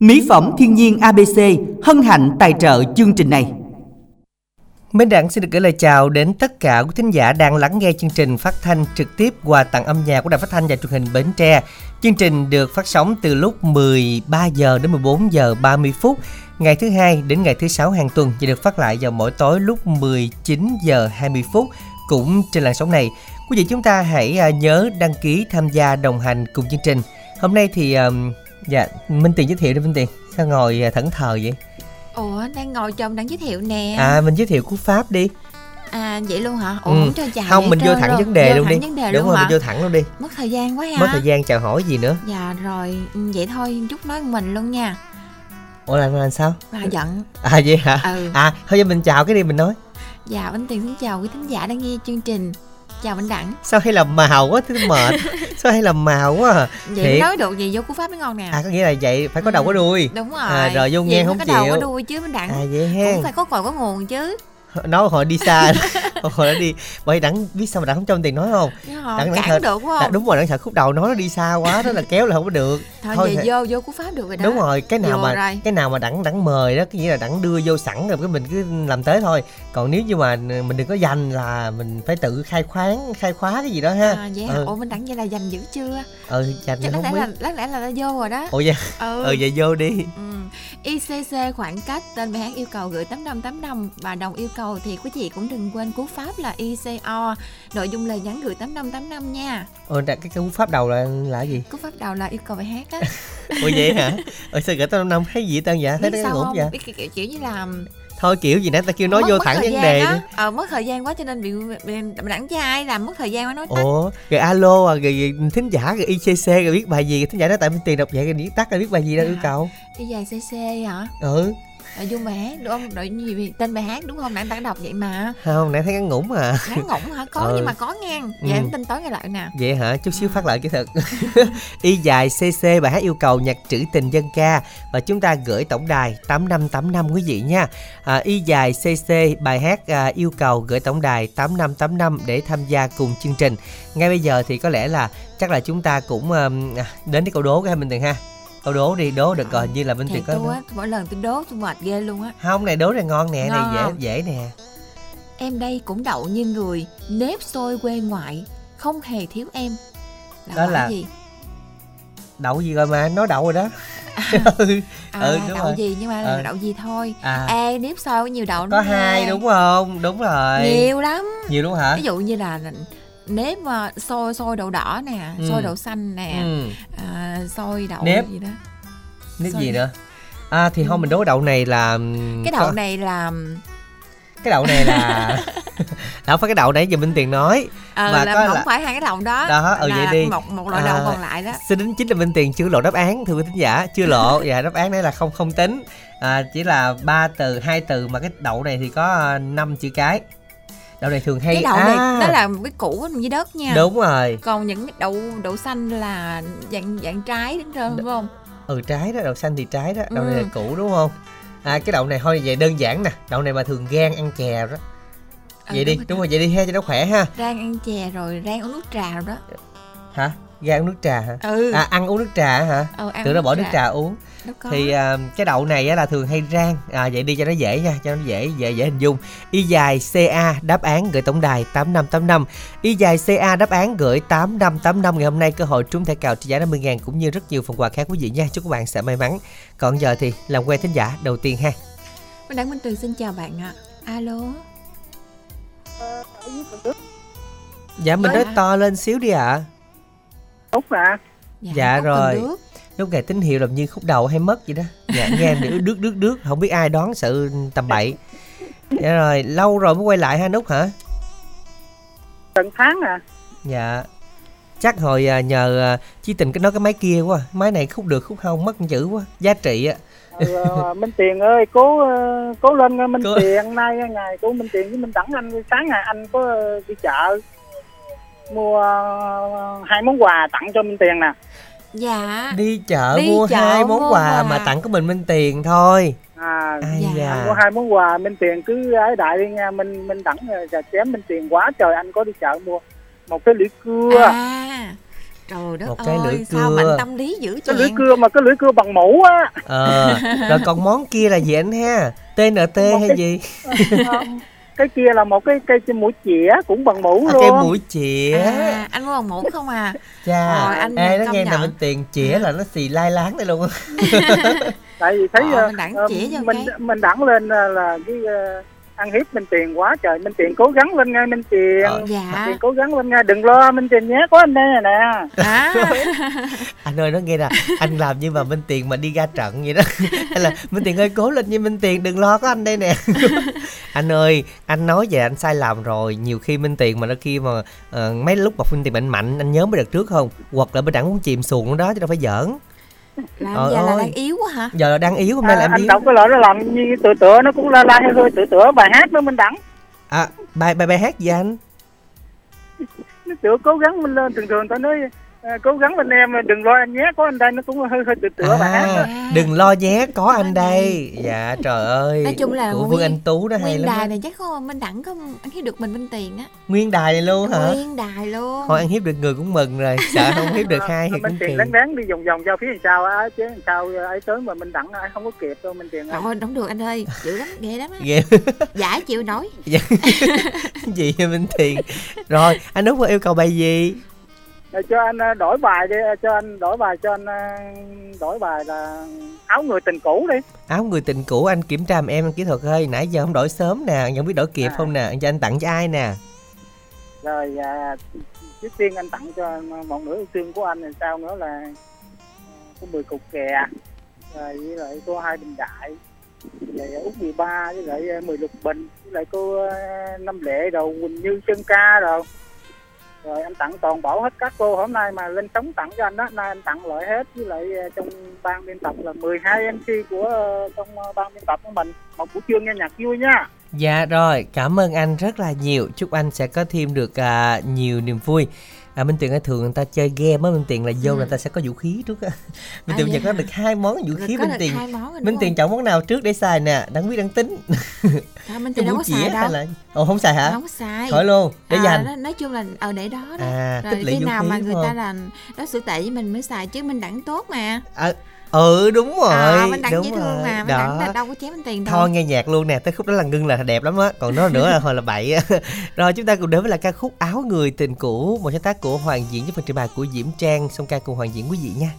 Mỹ phẩm thiên nhiên ABC hân hạnh tài trợ chương trình này. Mến Đặng xin được gửi lời chào đến tất cả quý thính giả đang lắng nghe chương trình phát thanh trực tiếp qua tặng âm nhạc của Đài Phát thanh và Truyền hình Bến Tre. Chương trình được phát sóng từ lúc 13 giờ đến 14 giờ 30 phút, ngày thứ hai đến ngày thứ sáu hàng tuần và được phát lại vào mỗi tối lúc 19 giờ 20 phút cũng trên làn sóng này. Quý vị chúng ta hãy à, nhớ đăng ký tham gia đồng hành cùng chương trình. Hôm nay thì dạ Minh Tiền giới thiệu đi Minh Tiền. Sao ngồi à, thẫn thờ vậy? Ủa đang ngồi chồng đang giới thiệu nè À mình giới thiệu cú pháp đi. À vậy luôn hả? Ủa Ừ. không cho chào Không mình vô thẳng luôn. vấn đề vô luôn đi. vấn đề Đúng luôn rồi hả? mình vô thẳng luôn đi. Mất thời gian quá ha Mất thời gian chào hỏi gì nữa. Dạ rồi ừ, vậy thôi chút nói mình luôn nha Ủa là làm sao? Bà giận À vậy hả? Ừ À thôi giờ mình chào cái đi mình nói. Dạ anh Tiền xin chào quý thính giả đang nghe chương trình Chào anh Đẳng Sao hay làm màu quá thế mệt. Sao hay làm màu quá à. Vậy Thiệt. nói được gì vô cú pháp mới ngon nè À có nghĩa là vậy phải có đầu có đuôi. Đúng rồi À, rồi vô nghe không có đầu chịu. có đuôi chứ anh Đẳng À vậy ha. Cũng phải có cội có nguồn chứ Nói hồi đi xa. hồi đó đi. Bởi đẳng biết sao mà đẳng không cho tiền nói không? Đẳng- cản thật- được đúng Đã, không đúng rồi đẳng sợ khúc đầu nói nó đi xa quá đó là kéo là không có được. Thôi, thôi về thì- vô vô cú pháp được rồi đó Đúng rồi, cái nào Vô mà rồi. cái nào mà đẳng đẳng mời đó, cái nghĩa là đẳng đưa vô sẵn rồi cái mình cứ làm tới thôi. Còn nếu như mà mình đừng có dành là mình phải tự khai khoáng, khai khóa cái gì đó ha. À, vậy ừ, Ủa mình Đẳng vậy là dành dữ chưa ừ dành Chắc không đáng biết. lẽ là, đáng lẽ là đã vô rồi đó Ủa vậy, Ừ ừ vậy vô đi. Ừ. ICC khoảng cách tên bài hát yêu cầu gửi 8585 và đồng yêu cầu thì quý vị cũng đừng quên cú pháp là ICO nội dung lời nhắn gửi 8585 nha Ủa cái cái cú pháp đầu là là gì? cú pháp đầu là yêu cầu bài hát á Ủa vậy hả? Ủa sao gửi tao năm thấy gì tên vậy? Thấy biết nó ngủ vậy? biết kiểu, kiểu, kiểu như là Thôi kiểu gì nãy ta kêu nói mất- vô thẳng vấn đề đi. ờ mất thời gian quá cho nên bị bị đẳng trai làm mất thời gian quá nói tắt Ủa, rồi alo à, rồi, thính giả rồi ICC rồi biết bài gì, thính giả nói tại bên tiền đọc vậy rồi viết tắt rồi biết bài gì đâu À. yêu cầu. đi dài CC hả Ừ, nội dung bài hát đúng không nội gì vì- tên bài hát đúng không đẳng đã đọc vậy mà không, nãy thấy ngắn ngủn mà. ngắn ngủn hả có Ừ. nhưng mà có ngang Ừ. vậy anh tin tối ngay lại nè Vậy hả? Chút xíu phát lại cái thật. Y dài CC bài hát yêu cầu nhạc trữ tình dân ca và chúng ta gửi tổng đài 8585 quý vị nha. À, y dài CC bài hát à, yêu cầu gửi tổng đài 8585 để tham gia cùng chương trình. Ngay bây giờ thì có lẽ là chắc là chúng ta cũng à, đến cái câu đố cái mình tiền ha. Câu đố đi, đố được rồi, như là tiền thiệt có. tôi á mỗi lần tôi đố tôi mệt ghê luôn á Không, này đố này ngon nè, Ngon này dễ dễ nè. Em đây cũng đậu như người Nếp xôi quê ngoại Không hề thiếu em Là Đó là- gì? Đậu gì rồi mà, nói đậu rồi đó. ừ, À, ừ, đúng đậu rồi. gì nhưng mà là Ờ. đậu gì thôi à, Ê nếp xôi có nhiều đậu có hai đúng không? Đúng rồi. Nhiều lắm Nhiều đúng hả? Ví dụ như là nếp mà xôi xôi đậu đỏ nè Ừ. Xôi đậu xanh nè Ừ. à, Xôi đậu Nếp. gì đó Nước Xôi gì nữa? À thì không mình đố đậu này là ừm, Cái đậu có- này là cái đậu này là đâu phải cái đậu nãy giờ Minh Tiền nói. ờ, Mà là có không là- phải hai cái đậu đó Đó, ừ, là vậy đi. Một, một loại À, đậu còn lại đó Xin đến chính là Minh Tiền chưa lộ đáp án thưa quý thính giả, chưa lộ và đáp án này là không không tính. À, chỉ là ba từ, hai từ mà cái đậu này thì có 5 chữ cái. Đậu này thường hay Cái đậu à, này nó là một cái củ dưới đất nha Đúng rồi. còn những đậu đậu xanh là dạng dạng trái đúng không? đúng không Ừ trái đó, đậu xanh thì trái đó, đậu này Ừ. là củ đúng không? À cái đậu này thôi vậy đơn giản nè, đậu này mà thường gan ăn chè đó. Ừ, vậy đi, rồi đúng đó. rồi vậy đi ha cho nó khỏe ha. rang ăn chè rồi rang uống nước trà rồi đó Hả? Gan uống nước trà hả? ừ. À ăn uống nước trà hả? ừ, ăn Tưởng nó bỏ nước trà uống. thì à, cái đậu này á, là thường hay rang. À, vậy đi cho nó dễ nha cho nó dễ dễ dễ hình dung. Y dài ca đáp án gửi tổng đài 8585 y dài ca đáp án gửi 8585 ngày hôm nay cơ hội trúng thẻ cào trị giá 50 ngàn cũng như rất nhiều phần quà khác quý vị nha. Chúc các bạn sẽ may mắn. Còn giờ thì làm quen thính giả đầu tiên ha. Mình Đặng Minh Tường xin chào bạn ạ. Alo. Dạ mình nói to lên xíu đi ạ Út à, Dạ có rồi. lúc này tín hiệu làm như khúc đầu hay mất vậy đó. Dạ nghe nữ đứt đứt đứt không biết ai đoán sự tầm bậy. Dạ rồi lâu rồi mới quay lại ha nút hả? Tận tháng à. Dạ. Chắc hồi à, nhờ à, Chí tình cái nói cái máy kia quá. Máy này khúc được khúc không mất chữ quá. Giá trị á. Ờ, Minh Tiền ơi, cố cố lên nha Minh Cố- Tiền. Nay ngày của Minh Tiền với Minh Đẳng. Anh sáng ngày anh có đi chợ mua ờ, hai món quà tặng cho Minh Tiền nè. dạ. Đi chợ Đi mua chợ hai món mua quà quà. mà tặng của mình Minh Tiền thôi. À, Ai Dạ. dạ. mua hai món quà Minh Tiền cứ ấy đại đi nha, Minh Minh Đẳng ờ, chém Minh Tiền quá trời anh có đi chợ mua một cái lưỡi cưa. À trời đất Một ơi cái lưỡi sao cưa. mạnh tâm lý dữ cái lưỡi cưa mà cái lưỡi cưa bằng mũ á. Ờ rồi còn món kia là gì anh ha? TNT Một hay cái- gì cái kia là một cái cây mũi chĩa cũng bằng mũ à, luôn. cái mũi chĩa. À, anh mua bằng mũ không à? Cha Rồi, anh ê nó nghe nào bên tiền chĩa là nó xì lai láng đây luôn. Á tại vì thấy Ờ, ờ, mình đẳng ờ, chỉ cho mình cái. mình đẳng lên ờ, là cái ờ, ăn hiếp Minh Tiền quá trời. Minh Tiền cố gắng lên nghe Minh Tiền. Ờ. Minh dạ. Tiền cố gắng lên nghe đừng lo Minh Tiền nhé. Có anh đây nè nè. À. Anh ơi nó nghe nè. Anh làm như mà minh tiền mà đi ra trận vậy đó. Hay là minh tiền ơi cố lên như minh tiền. Đừng lo có anh đây nè. Anh ơi anh nói về anh sai lầm rồi. Nhiều khi minh tiền mà nó kia mà ờ, mấy lúc mà minh tiền mạnh mạnh anh nhớ mấy đợt trước không? Hoặc là bên đẳng muốn chìm xuồng đó chứ đâu phải giỡn làm Trời giờ là ơi. đang yếu quá hả? Giờ là đang yếu hôm nay là à, em anh yếu. Đọc cái loại nó làm như tựa tựa nó cũng la la hơi hơi tựa tựa bài hát đó Minh đẳng à bài bài bài hát gì anh? Nó tựa cố gắng Minh lên thường thường tao nói ờ, cố gắng lên em đừng lo anh nhé có anh đây nó cũng hơi hơi tựa tựa hát đó. à, đừng lo nhé có anh đây. dạ trời ơi Nói chung là của nguyên- vương anh tú đó hay nguyên lắm đài á. này chắc không minh đẳng không? Ăn hiếp được mình minh tiền á. Nguyên đài này luôn hả? Nguyên đài luôn. Thôi ăn hiếp được người cũng mừng rồi. Sợ không hiếp được hai thì Minh cũng Tiền đáng đáng đi vòng vòng ra phía đằng sau á chứ đằng sau ấy tới mà Minh đẳng ai không có kịp đâu Minh Tiền ơi, không được anh ơi, dữ lắm, ghê lắm á. ghê. Giải chịu nổi. gì vậy minh tiền? Rồi anh út yêu cầu bài gì cho anh ờ, đổi bài đi ờ, cho anh đổi bài cho anh ờ, đổi bài là áo người tình cũ đi. Áo người tình cũ anh kiểm tra em kỹ thuật ơi. Nãy giờ không đổi sớm nè không biết đổi kịp À. không nè. Cho anh tặng cho ai nè? Rồi à, trước tiên anh tặng cho một nửa yêu thương của anh là sao nữa là có 10 cục kè rồi với lại cô hai bình đại rồi út 13 với lại à, 10 lục bình với lại cô năm lệ đầu quỳnh như chân ca rồi rồi anh tặng toàn bộ hết các cô hôm nay mà lên sóng tặng cho anh đó. Nay anh tặng lại hết. Với lại ờ, trong ban biên tập là 12 mc của ờ, trong ờ, ban biên tập của mình. Một buổi trưa nghe nhạc vui nha. Dạ rồi cảm ơn anh rất là nhiều. Chúc anh sẽ có thêm được uh, nhiều niềm vui. À, Minh Tiền thường người ta chơi game á, Minh Tiền là vô Ừ. người ta sẽ có vũ khí trước á. Minh À, Tiền vậy giờ có được hai món vũ khí Minh Tiền. Minh? Tiền chọn món nào trước để xài nè, đáng biết đáng tính. À, Minh Tiền đâu có xài đâu. là Ồ không xài hả? Không có xài. Khỏi luôn, để à, dành. nói chung là ở để đó đó. À, rồi khi nào mà người ta là đối xử tệ với mình mới xài chứ mình đẳng tốt mà. À, ừ đúng rồi, à, mình đẳng đúng dễ thương mà, mình Đó. đâu có chém tiền đâu. Thôi nghe nhạc luôn nè, tới khúc đó là ngưng là đẹp lắm á Còn nó nữa là hồi là bậy á Rồi chúng ta cùng đến với là ca khúc Áo Người Tình Cũ Một sáng tác của Hoàng Diễn với phần trình bày của Diễm Trang Song ca cùng Hoàng Diễn quý vị nha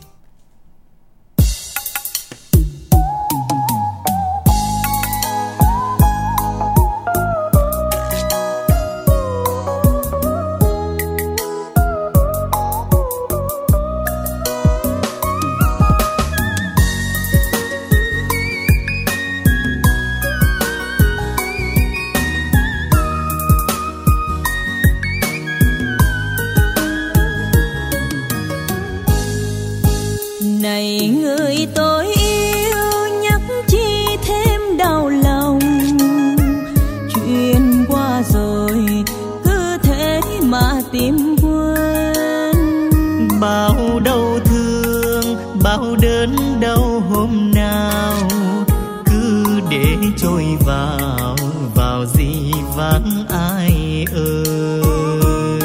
trôi vào vào gì vắng ai ơi?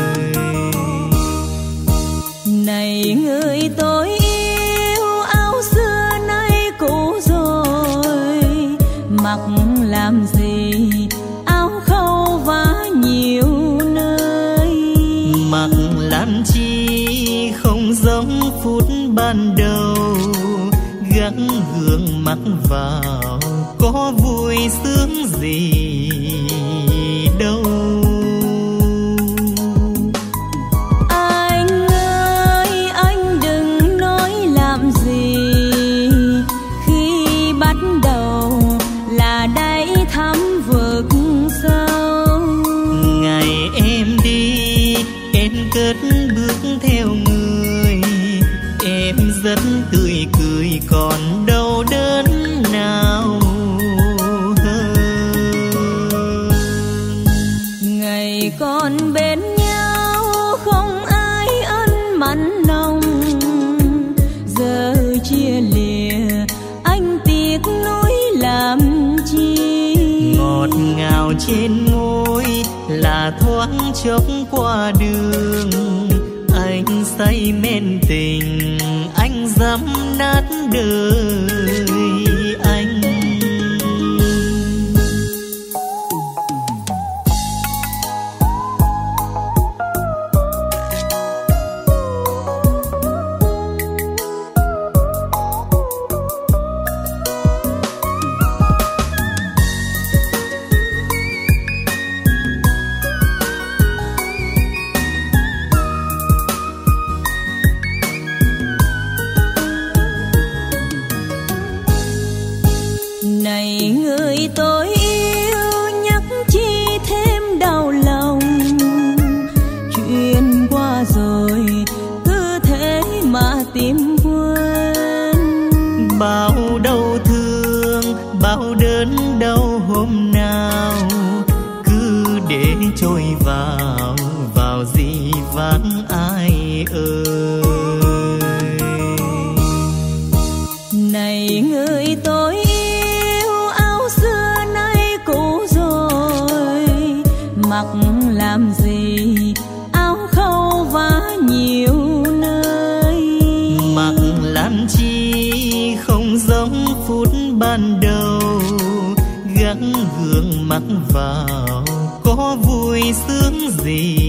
Này người tôi yêu áo xưa nay cũ rồi. Mặc làm gì áo khâu vá nhiều nơi. Mặc làm chi không giống phút ban đầu. Gắng gượng mặc vào có vui sướng gì? Tình anh dám nát đời sướng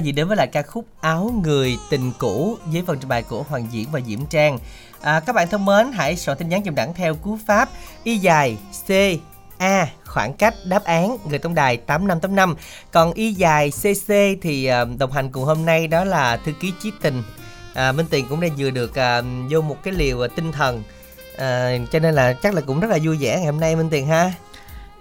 gì đến với lại ca khúc Áo Người Tình Cũ với phần trình bày của Hoàng Diễn và Diễm Trang. À, các bạn thân mến, hãy soạn tin nhắn dùm đẳng theo cú pháp y dài C A khoảng cách đáp án người tổng đài 8585 còn y dài CC thì à, đồng hành cùng hôm nay đó là thư ký chí tình. À, Minh Tiền cũng đang vừa được à, vô một cái liều à, tinh thần. À, cho nên là chắc là cũng rất là vui vẻ ngày hôm nay Minh Tiền ha.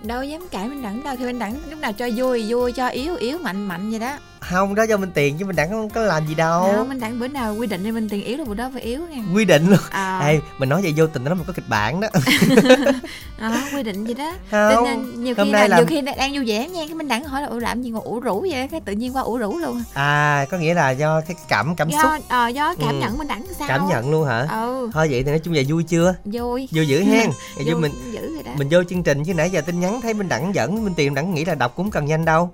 Đâu dám cãi minh đẳng đâu thì minh đẳng lúc nào cho vui vui cho yếu yếu mạnh mạnh vậy đó không đó cho Minh Tiền chứ mình đẳng không có làm gì đâu. Đâu minh đẳng bữa nào quy định đi minh tiền yếu là bữa đó phải yếu nha. Quy định luôn. À, Ê, mình nói vậy vô tình nó mình có kịch bản đó. À, quy định gì đó. Không, nên nhiều khi là, làm- nhiều khi đang vui vẻ nha cái minh đẳng hỏi là ủa làm gì ngồi ủ rũ vậy? Cái tự nhiên qua ủ rũ luôn. À có nghĩa là do cái cảm cảm xúc. do ờ, do cảm Ừ. nhận minh đẳng sao? Cảm nhận luôn hả? Ừ. Thôi vậy thì nói chung là vui chưa? Vui. Vui dữ hen. Chứ vui mình dữ rồi đó. mình vô chương trình chứ nãy giờ tin nhắn thấy minh đẳng dẫn minh tiền đẳng nghĩ là đọc cũng cần nhanh đâu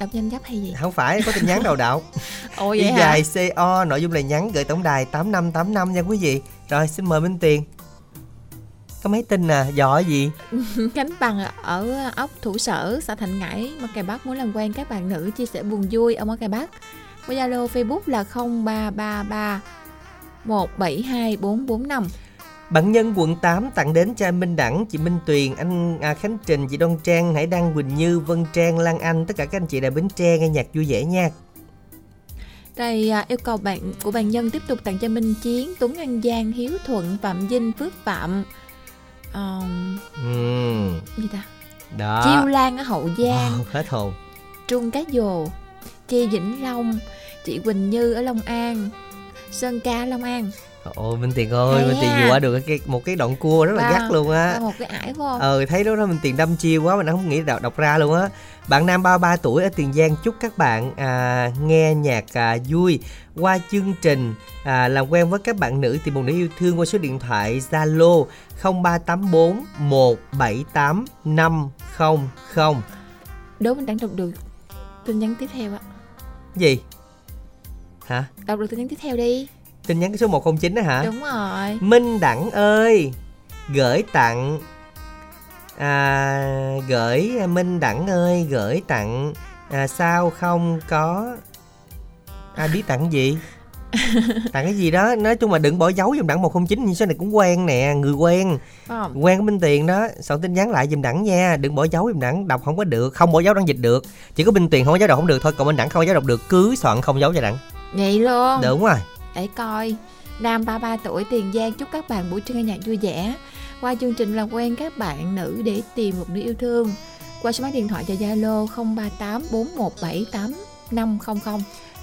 đọc nhanh chấp hay gì? Không phải có tin nhắn đầu đọc. Ồ vậy hả? dài co nội dung là nhắn gửi tổng đài tám năm tám năm nha quý vị. Rồi xin mời minh tiền. Có mấy tin nè giỏi gì? Khánh Bằng ở ốc Thủ Sở, xã Thạnh Ngãi, Móng Cày Bắc. Muốn làm quen các bạn nữ chia sẻ buồn vui ở Móng Cày Bắc. Với Zalo Facebook là 0333 172 445. Bạn nhân quận 8 tặng đến cho anh Minh Đẳng, chị Minh Tuyền, anh à, Khánh Trình, chị Đoan Trang, Hải Đăng, Quỳnh Như, Vân Trang, Lan Anh, tất cả các anh chị đại Bến Tre nghe nhạc vui vẻ nha. Đây à, yêu cầu bạn của bạn nhân tiếp tục tặng cho Minh Chiến, Tuấn An Giang, Hiếu Thuận, Phạm Vinh, Phước Phạm. Um, Ừm, gì ta? đó. Chiêu Lan ở Hậu Giang, Wow, hết hồn. Trung Cá Dồ, Chi Vĩnh Long, chị Quỳnh Như ở Long An, Sơn Ca Long An ôi Minh Tiền ơi Minh Tiền vừa qua được cái một cái đoạn cua rất là Wow. gắt luôn á. một cái ải không ờ thấy đó, đó Minh Tiền đâm chiêu quá mình không nghĩ đọc, đọc ra luôn á. Bạn nam 33 tuổi ở Tiền Giang chúc các bạn à, nghe nhạc à, vui. Qua chương trình à, làm quen với các bạn nữ tìm một nữ yêu thương qua số điện thoại Zalo 0384 178 500 Đố mình đang đọc được tin nhắn tiếp theo ạ gì? Hả? Đọc được tin nhắn tiếp theo đi tin nhắn cái số 109 đó hả? Đúng rồi. Minh Đẳng ơi gửi tặng à, gửi Minh Đẳng ơi gửi tặng à, sao không có ai biết tặng gì? Tặng cái gì đó nói chung là đừng bỏ dấu giùm đẳng 109 như số này cũng quen nè người quen. Không? quen của Minh Tiền đó soạn tin nhắn lại giùm đẳng nha đừng bỏ dấu giùm đẳng đọc không có được không bỏ dấu đăng dịch được. Chỉ có Minh Tiền không có dấu đọc không được thôi còn Minh Đẳng không có dấu đọc được cứ soạn không dấu cho đẳng. Vậy luôn. Đúng rồi để coi. Nam 33 tuổi, Tiền Giang, chúc các bạn buổi trưa nghe nhạc vui vẻ. Qua chương trình làm quen các bạn nữ để tìm một nữ yêu thương. Qua số máy điện thoại cho Zalo 038 4178 500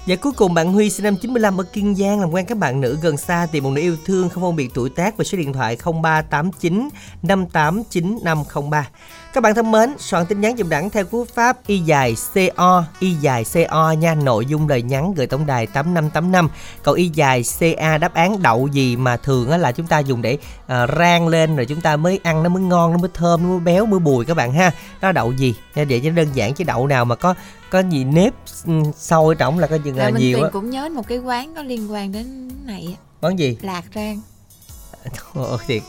Và cuối cùng, bạn Huy, sinh năm 95 ở Kiên Giang, làm quen các bạn nữ gần xa tìm một nữ yêu thương không phân biệt tuổi tác và số điện thoại 0389 589503. Các bạn thân mến, soạn tin nhắn dùm đẳng theo cú pháp y dài CO, y dài CO nha, nội dung lời nhắn gửi tổng đài 8585. Còn y dài CA đáp án đậu gì mà thường á là chúng ta dùng để à, rang lên rồi chúng ta mới ăn nó mới ngon, nó mới thơm, nó mới béo, mới bùi các bạn ha. Đó đậu gì? Để cho đơn giản chứ đậu nào mà có có gì nếp ừ, sâu ở trong là có chừng là nhiều á. cũng nhớ một cái quán có liên quan đến này Món gì? Lạc Rang Ồ, thiệt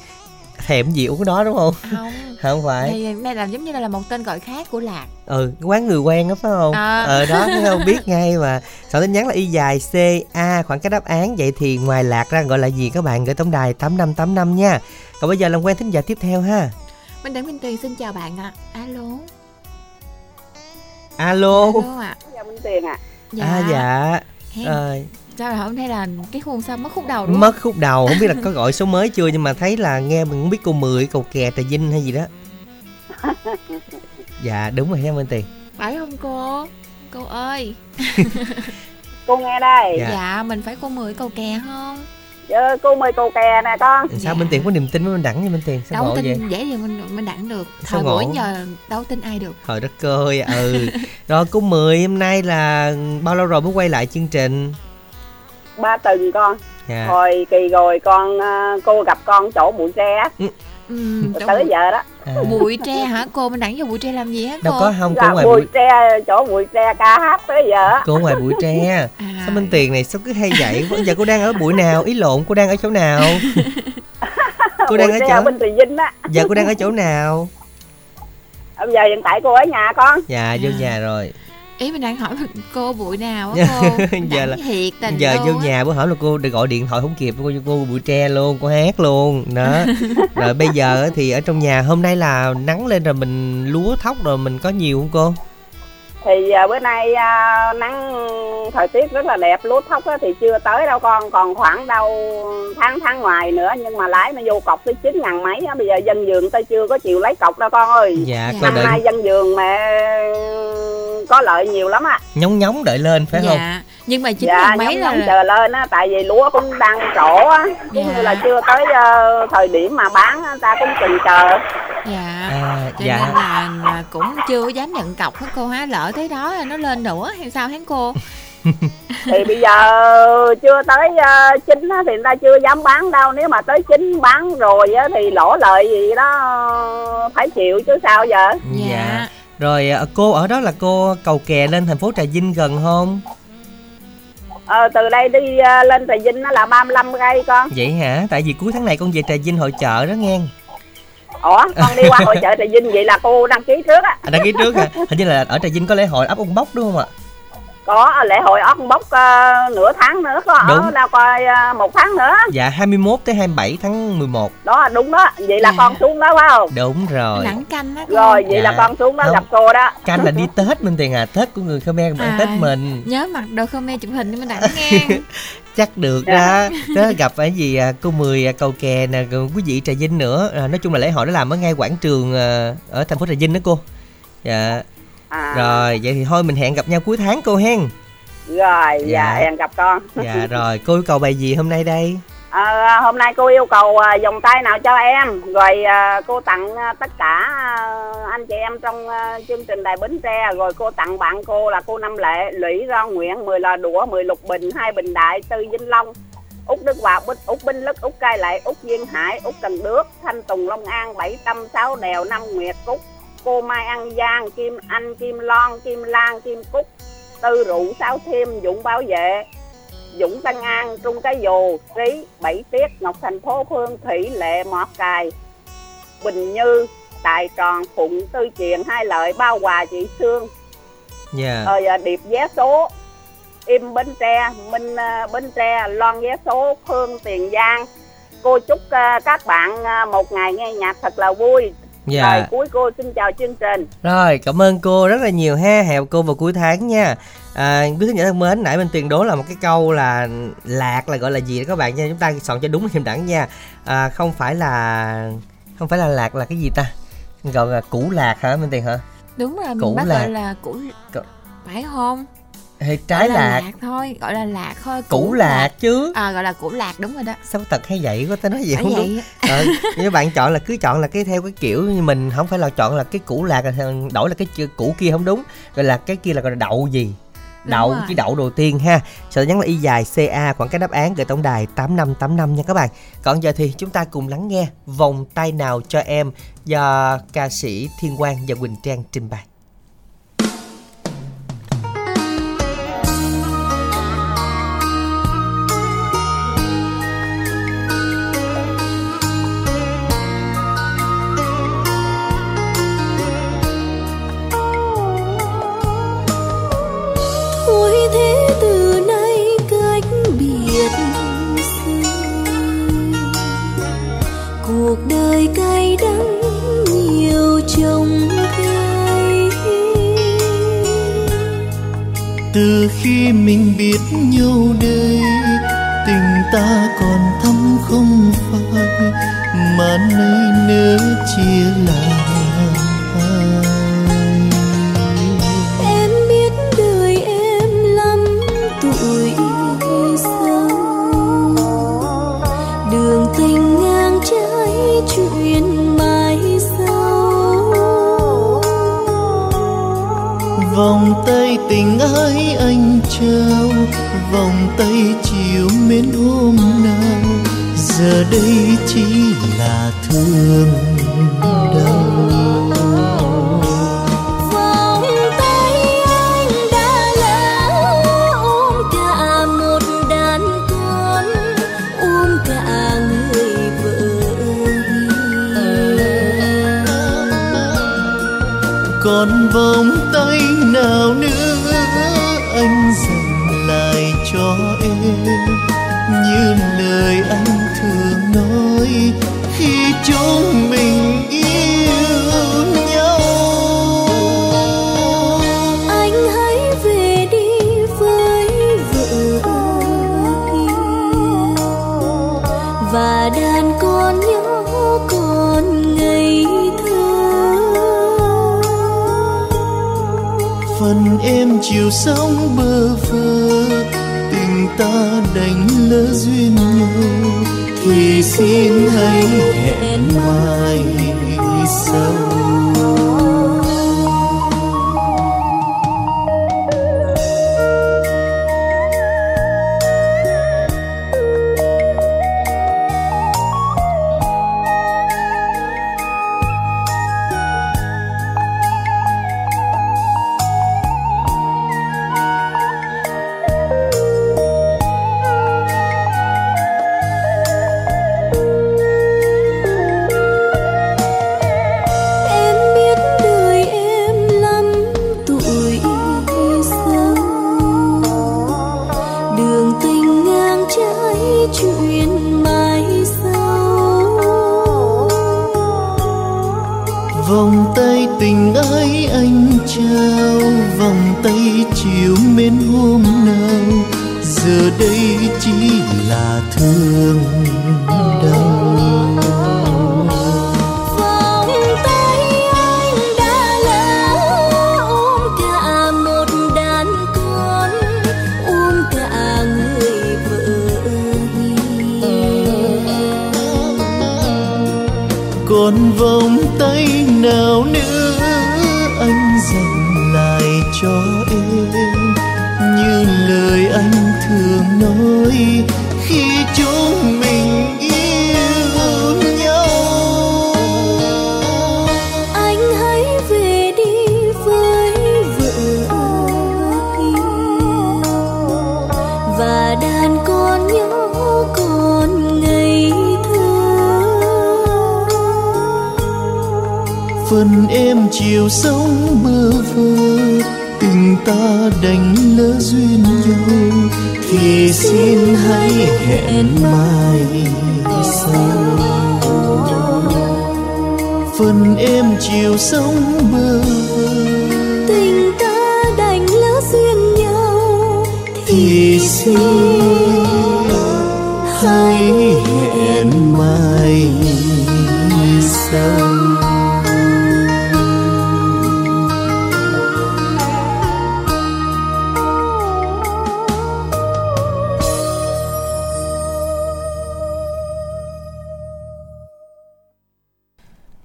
thèm gì uống cái đó đúng không? Không Không phải. Thì này là giống như là một tên gọi khác của Lạc Ừ, quán người quen đó phải không? À. Ờ đó, thấy không biết ngay mà. Soạn tin nhắn là y dài C A khoảng cách đáp án vậy thì ngoài lạc ra gọi là gì các bạn gửi tổng đài 8585 nha. Còn bây giờ làm quen thính giả tiếp theo ha. Minh Đẳng Minh Tuyền xin chào bạn ạ Alo Alo. Alo ạ Dạ Minh Tiền ạ. Dạ À dạ. Hèn, Ờ, Sao là hôm nay là cái khuôn sao mất khúc đầu đúng không? mất khúc đầu không biết là có gọi số mới chưa nhưng mà thấy là nghe mình không biết cô mười cầu kè trà vinh hay gì đó. Dạ đúng rồi nha Minh Tiền. Phải không cô? Cô ơi Cô nghe đây. Dạ. Dạ, mình phải cô mười cầu kè không? Dạ, cô mời cầu kè nè con. Sao Dạ. Minh Tiền có niềm tin với Minh Đẳng nha Minh Tiền? Sao Đấu ngộ vậy? tin dễ gì mình mình đặng được Sao Thời buổi giờ đấu tin ai được Trời đất ơi, ừ. Rồi cô Mười hôm nay là bao lâu rồi mới quay lại chương trình? Ba tuần con. Dạ. Hồi kỳ rồi con ờ, cô gặp con chỗ bụi tre ừ, chỗ tới bụi, giờ đó. À, bụi tre hả? Cô mình đặng vô bụi tre làm gì hả cô? đâu có không cô Dạ, ngoài bụi bụi tre chỗ bụi tre ca hát tới giờ. á. cô ngoài bụi tre. À, Sao Minh Tiền này sao cứ hay vậy? Giờ cô đang ở bụi nào? Ý lộn cô đang ở chỗ nào? Cô đang bụi ở chỗ bên Tùy Vinh á. Giờ cô đang ở chỗ nào? Bây giờ hiện tại cô ở nhà con. Dạ vô À. nhà rồi. Ý mình đang hỏi cô bụi nào á cô Giờ là- thiệt tình Giờ vô á. nhà bữa hỏi là cô được gọi điện thoại không kịp cô cô bụi tre luôn, cô hát luôn. Đó. Rồi bây giờ thì ở trong nhà hôm nay là nắng lên rồi mình lúa thóc rồi mình có nhiều không cô? Thì ờ, bữa nay ờ, nắng thời tiết rất là đẹp. Lúa thóc á, thì chưa tới đâu con. Còn khoảng đâu tháng tháng ngoài nữa. Nhưng mà lái nó vô cọc tới 9 ngàn mấy á. Bây giờ dân vườn tôi chưa có chịu lấy cọc đâu con ơi. Dạ, Dạ. Năm đợi nay dân vườn mà có lợi nhiều lắm á. nhóng nhóng đợi lên phải không? Dạ Nhưng mà chính dạ là mấy là chờ lên á tại vì lúa cũng đang trổ á cũng Dạ. như là chưa tới ờ, thời điểm mà bán á, ta cũng chừng chờ Dạ À, Cho dạ. nên là, là cũng chưa có dám nhận cọc hết cô hả Lỡ tới đó nó lên nữa hay sao hả cô thì bây giờ chưa tới uh, chín á, thì người ta chưa dám bán đâu nếu mà tới chín bán rồi á, thì lỗ lợi gì đó ờ, phải chịu chứ sao giờ Dạ. Rồi à, cô ở đó là cô cầu kè lên thành phố Trà Vinh gần không? Ờ, từ đây đi ờ, lên Trà Vinh nó là 35 cây con Vậy hả? Tại vì cuối tháng này con về Trà Vinh hội chợ đó nghe. ủa con đi qua hội chợ Trà Vinh vậy là cô đăng ký trước á À, đăng ký trước hả? Hình như là ở Trà Vinh có lễ hội ấp ông bóc đúng không ạ? Có lễ hội ốc bốc ờ, nửa tháng nữa có ở Đúng. đâu coi ờ, một tháng nữa Dạ 21 tới 27 tháng 11. đó đúng đó vậy là Dạ. con xuống đó phải không Đúng rồi. Nắng canh đó rồi vậy là Dạ. con xuống đó Không. gặp cô đó Canh là đi Tết Minh Tiền à, Tết của người Khmer bạn À. Tết mình. Nhớ mặc đồ Khmer chụp hình cho mình đặng nghe Chắc được Dạ. đó. Đó gặp cái gì à, cô Mười à, cầu kè nè, quý vị Trà Vinh nữa. À, nói chung là lễ hội đó làm ở ngay quảng trường à, ở thành phố Trà Vinh đó cô. Dạ. À, Rồi, vậy thì thôi mình hẹn gặp nhau cuối tháng cô hen. rồi dạ, Dạ. hẹn gặp con Dạ rồi, cô yêu cầu bài gì hôm nay đây? à, hôm nay cô yêu cầu à, vòng tay nào cho em rồi à, cô tặng à, tất cả à, anh chị em trong à, chương trình đài bến tre rồi cô tặng bạn cô là cô năm lệ lũy ro nguyễn 10 lò đũa 10 lục bình hai bình đại tư vĩnh long út đức hòa bích út binh lức út cai lệ út duyên hải út cần đước thanh tùng long an bảy tâm sáu đèo năm nguyệt cúc cô mai an giang kim anh kim lon kim lan kim cúc tư rượu sáu thêm dũng bảo vệ Dũng Tân An, Trung Cái Dù, Trí, Bảy Tiết, Ngọc Thành Phố Phương, Thủy Lệ, Mọt Cài, Bình Như, Tài Tròn, Phụng, Tư Triền, Hai Lợi, Bao Hòa, Chị Sương, Dạ. rồi à, Điệp vé số, Im Bến Tre, Minh à, Bến Tre, Loan vé số, Phương Tiền Giang. Cô chúc à, các bạn à, một ngày nghe nhạc thật là vui. Rồi Dạ. cuối cô xin chào chương trình. Rồi, cảm ơn cô rất là nhiều ha. Hẹn cô vào cuối tháng nha. À, quý khán giả thân mến, nãy bên tiền đố là một cái câu là lạc là gọi là gì đó các bạn nha. Chúng ta soạn cho đúng thêm đẳng nha. À, không phải là không phải là lạc là cái gì ta? Gọi là củ lạc hả bên tiền hả? đúng rồi Củ mình bác lạc. gọi là củ Củ- phải không Hay Gọi trái là lạc, thôi gọi là lạc thôi củ lạc chứ. à gọi là củ lạc đúng rồi đó. Sao tật hay vậy? Có ta nói gì không đúng. vậy Ờ, nếu bạn chọn là cứ chọn là cái theo cái kiểu như mình không phải là chọn là cái củ lạc là đổi là cái củ kia không đúng. Gọi là cái kia là gọi là đậu gì? Đúng đậu chỉ đậu đầu tiên ha. Đó nhắn là y dài ca khoảng cái đáp án gửi tổng đài 8585 nha các bạn. Còn giờ thì chúng ta cùng lắng nghe vòng tay nào cho em do ca sĩ Thiên Quang và Quỳnh Trang trình bày từ khi mình biết nhau đây tình ta còn thắm không phai, mà nơi nỡ chia lại vòng tay tình ái anh trao vòng tay chiều mến hôm nào giờ đây chỉ là thương đau. Vòng tay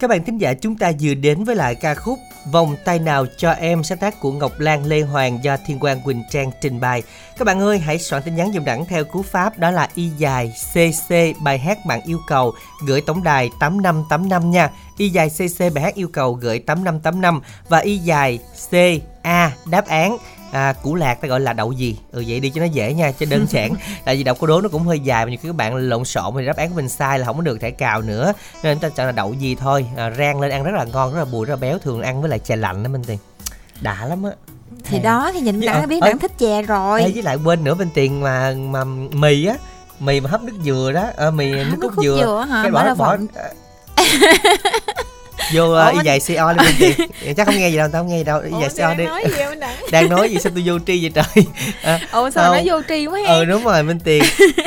Các bạn thính giả, chúng ta vừa đến với lại ca khúc Vòng tay nào cho em, sáng tác của Ngọc Lan, Lê Hoàng do Thiên Quang Quỳnh Trang trình bày. Các bạn ơi, hãy soạn tin nhắn dùng đẳng theo cú pháp, đó là y dài cc bài hát bạn yêu cầu, gửi tổng đài 8585 nha. Y dài cc bài hát yêu cầu gửi 8585 và y dài ca đáp án à, củ lạc ta gọi là đậu gì? Ừ vậy đi cho nó dễ nha cho đơn giản. Tại vì đọc câu đố nó cũng hơi dài mà nhiều khi các bạn lộn xộn thì đáp án của mình sai là không có được thẻ cào nữa. Nên ta chọn là đậu gì thôi. À, rang lên ăn rất là ngon rất là bùi rất là béo thường ăn với lại chè lạnh đó minh tiền. Đã lắm á. Thì đó thì nhìn đẳng biết đẳng thích chè rồi. Ê, với lại quên nữa bên tiền mà mà mì á. Mì mà hấp nước dừa đó. Ờ, mì nước nước cốt dừa, dừa hả? cái Bỏ bỏ đậu bỏ. vô Ủa, uh, y dài co đi bên tiền chắc không nghe gì đâu tao không nghe gì đâu. Y dài co đi. nói gì vậy đang nói gì sao tôi vô tri vậy trời? À, sao không. nó vô tri quá ừ đúng rồi minh tiền.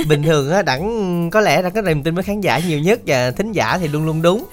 Bình thường á đẳng có lẽ đã có niềm tin với khán giả nhiều nhất và thính giả thì luôn luôn đúng.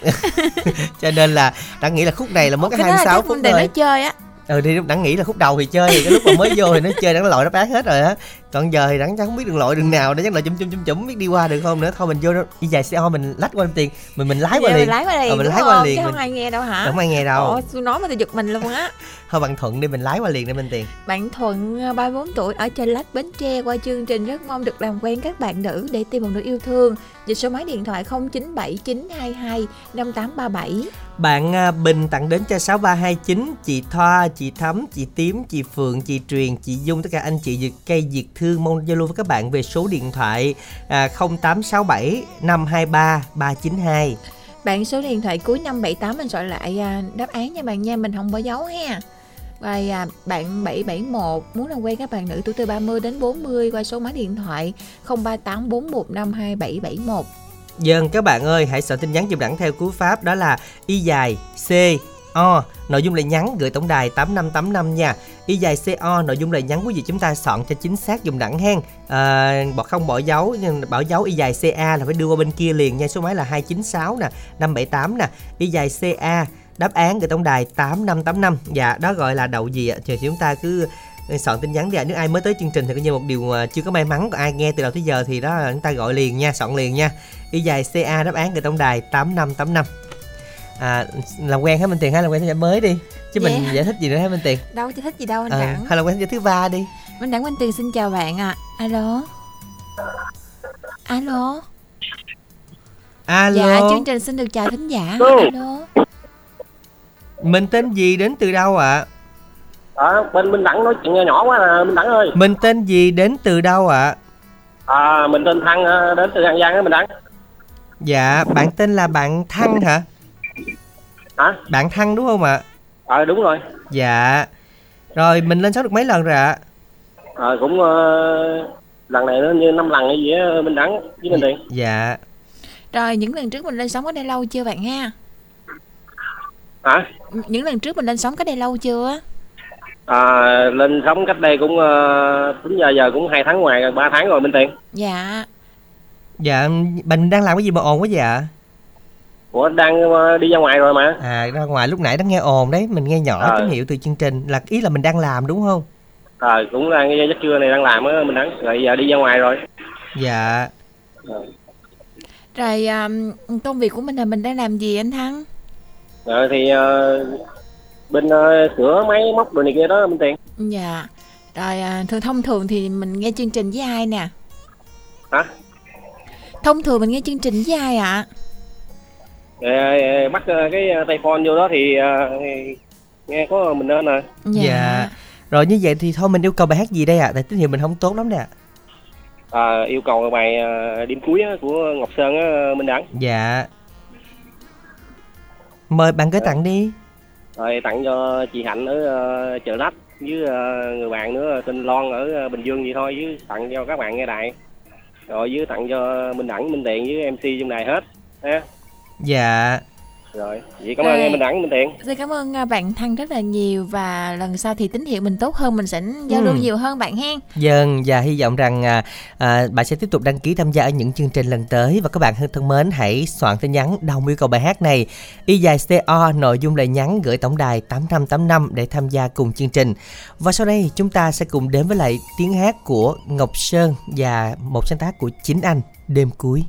Cho nên là đẳng nghĩ là khúc này là có cái là 26 chắc phút thôi nói chơi á ừ thì đẳng nghĩ là khúc đầu thì chơi thì cái lúc mà mới vô thì nó chơi đẳng lội đáp án hết rồi á. Còn giờ thì đẳng chắc không biết đường lội đường nào để chắc là chum chum chum chum biết đi qua được không nữa. Thôi mình vô đó đi dài xe mình lách qua tiền mình mình lái qua liền. mình lái qua liền Ờ, mình lái qua liền chứ mình không ai nghe đâu hả? Không ai nghe đâu. Ủa tôi nói mà tôi giật mình luôn á. Thôi bằng thuận đi mình lái qua liền để mình tiền. Bạn Thuận ờ, 34 tuổi ở Chợ Lách Bến Tre qua chương trình rất mong được làm quen các bạn nữ để tìm một nửa yêu thương. Về số máy điện thoại 097922 5837. Bạn à, Bình tặng đến cho 6329 Chị Thoa, chị Thắm, chị Tím, chị Phượng, chị Truyền, chị Dung Tất cả anh chị Dược cây diệt Thương Mong giao lưu với các bạn về số điện thoại à, 0867 523 392 Bạn số điện thoại cuối 578 mình soạn lại à, đáp án nha bạn nha, mình không bỏ dấu ha. Rồi à, bạn 771 muốn làm quen các bạn nữ tuổi từ 30 đến 40 qua số máy điện thoại 0384152771 Dân các bạn ơi hãy soạn tin nhắn dùm đẳng theo cú pháp đó là y dài C O. Nội dung lời nhắn gửi tổng đài 8585 nha. Y dài CO nội dung lời nhắn quý vị chúng ta soạn cho chính xác dùng đẳng hen. À, bỏ không bỏ dấu nhưng bỏ dấu y dài CA là phải đưa qua bên kia liền nha. Số máy là 296 nè 578 nè. Y dài CA đáp án gửi tổng đài 8585 dạ đó gọi là đậu gì ạ thì chúng ta cứ soạn tin nhắn đi ạ nếu ai mới tới chương trình thì coi như một điều à, chưa có may mắn còn ai nghe từ đầu tới giờ thì đó là chúng ta gọi liền nha soạn liền nha y dài CA đáp án gửi tổng đài 8585 à, làm quen hết Minh Tiền hay làm quen với mới đi chứ mình Dạ. giải thích gì nữa hết Minh Tiền Đâu chứ thích gì đâu anh ờ, Đẳng. hay làm quen với thứ ba đi Minh Đẳng Minh Tiền xin chào bạn ạ. À. Alo. Alo. alo Dạ, chương trình xin được chào thính giả. Alo. Alo. mình tên gì đến từ đâu ạ à, bên Minh Đẳng nói chuyện nhỏ quá à, Minh Đẳng ơi. Mình tên gì đến từ đâu ạ? À, mình tên Thăng à, đến từ An Giang á Minh Đẳng. Dạ bạn tên là bạn Thăng hả? Hả? Bạn Thăng đúng không ạ? À, đúng rồi. Dạ. Rồi mình lên sóng được mấy lần rồi ạ? À, cũng ờ, lần này nó như năm lần hay gì á Minh Đẳng với Minh Tiền dạ. Rồi những lần trước mình lên sóng có đây lâu chưa bạn ha? hả? Những lần trước mình lên sóng có đây lâu chưa? À, lên sống cách đây cũng uh, tính giờ giờ cũng hai tháng ngoài rồi ba tháng rồi Minh Tiền. Dạ. dạ mình đang làm cái gì mà ồn quá vậy ạ? Ủa đang ờ, đi ra ngoài rồi mà. À ra ngoài lúc nãy đã nghe ồn đấy mình nghe nhỏ Ờ. tín hiệu từ chương trình là ý là mình đang làm đúng không? À, cũng đang giấc trưa này đang làm á Minh Đẳng rồi giờ đi ra ngoài rồi. Dạ. Rồi à, công việc của mình là mình đang làm gì anh Thắng? Ờ, thì ờ, bên ờ, sửa máy móc đồ này kia đó Minh Tiền Dạ. Rồi à, thường thông thường thì mình nghe chương trình với ai nè? hả Thông thường mình nghe chương trình với ai ạ? Ờ, bắt cái tay phone vô đó thì, nghe có mình nên nè Dạ. Rồi như vậy thì thôi mình yêu cầu bài hát gì đây ạ? Tại tín hiệu mình không tốt lắm nè. à, yêu cầu bài đêm cuối á, của Ngọc Sơn á, Minh Đẳng Dạ. Mời bạn gửi tặng đi rồi tặng cho chị Hạnh ở uh, chợ Lách với uh, người bạn nữa tên Lon ở uh, Bình Dương vậy thôi với tặng cho các bạn nghe đài rồi với tặng cho Minh Đẳng Minh Tiện với MC trong đài hết ha Dạ rồi vậy cảm ơn em Minh Đẳng Minh Tiện Xin cảm ơn à, bạn Thăng rất là nhiều và lần sau thì tín hiệu mình tốt hơn mình sẽ giao lưu Ừ. nhiều hơn bạn hen. Dân và hy vọng rằng à, à, bạn sẽ tiếp tục đăng ký tham gia ở những chương trình lần tới. Và các bạn thân mến hãy soạn tin nhắn đồng yêu cầu bài hát này. Y dài CO nội dung lời nhắn gửi tổng đài 8585 để tham gia cùng chương trình. Và sau đây chúng ta sẽ cùng đến với lại tiếng hát của Ngọc Sơn và một sáng tác của chính anh đêm cuối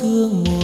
thương một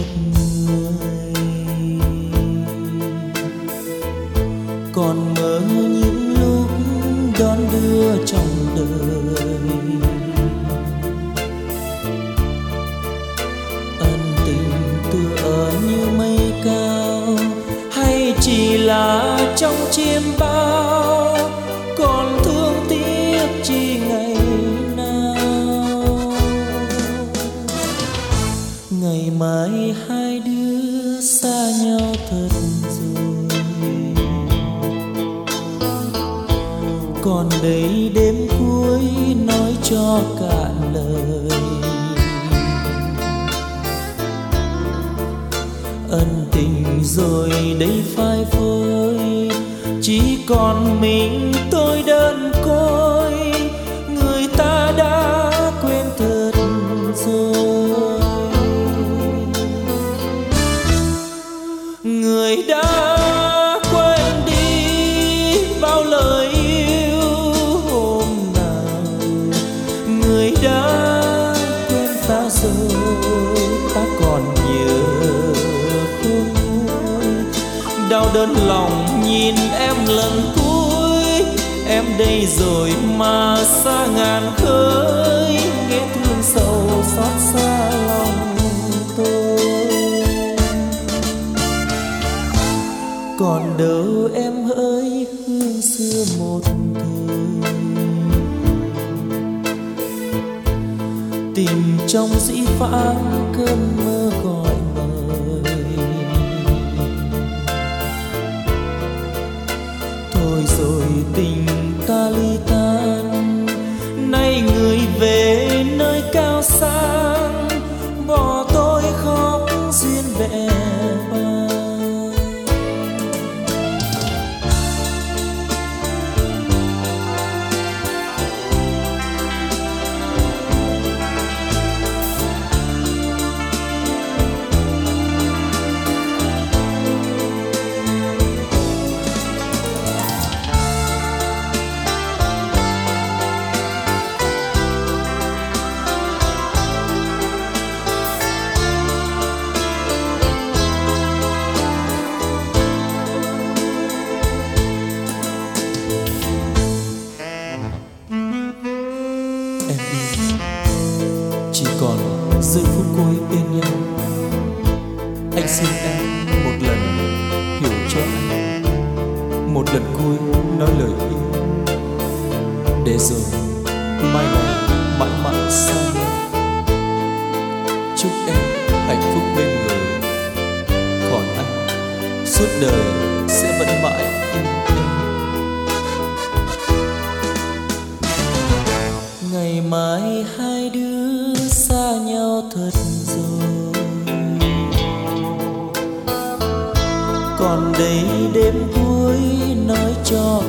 em đi chỉ còn giây phút cuối bên nhau. Anh xin em một lần hiểu cho anh. Một lần cuối nói lời yêu. Để rồi mai này mãi mãi xa nhau. Chúc em hạnh phúc bên người. Còn anh suốt đời đây đêm cuối nói cho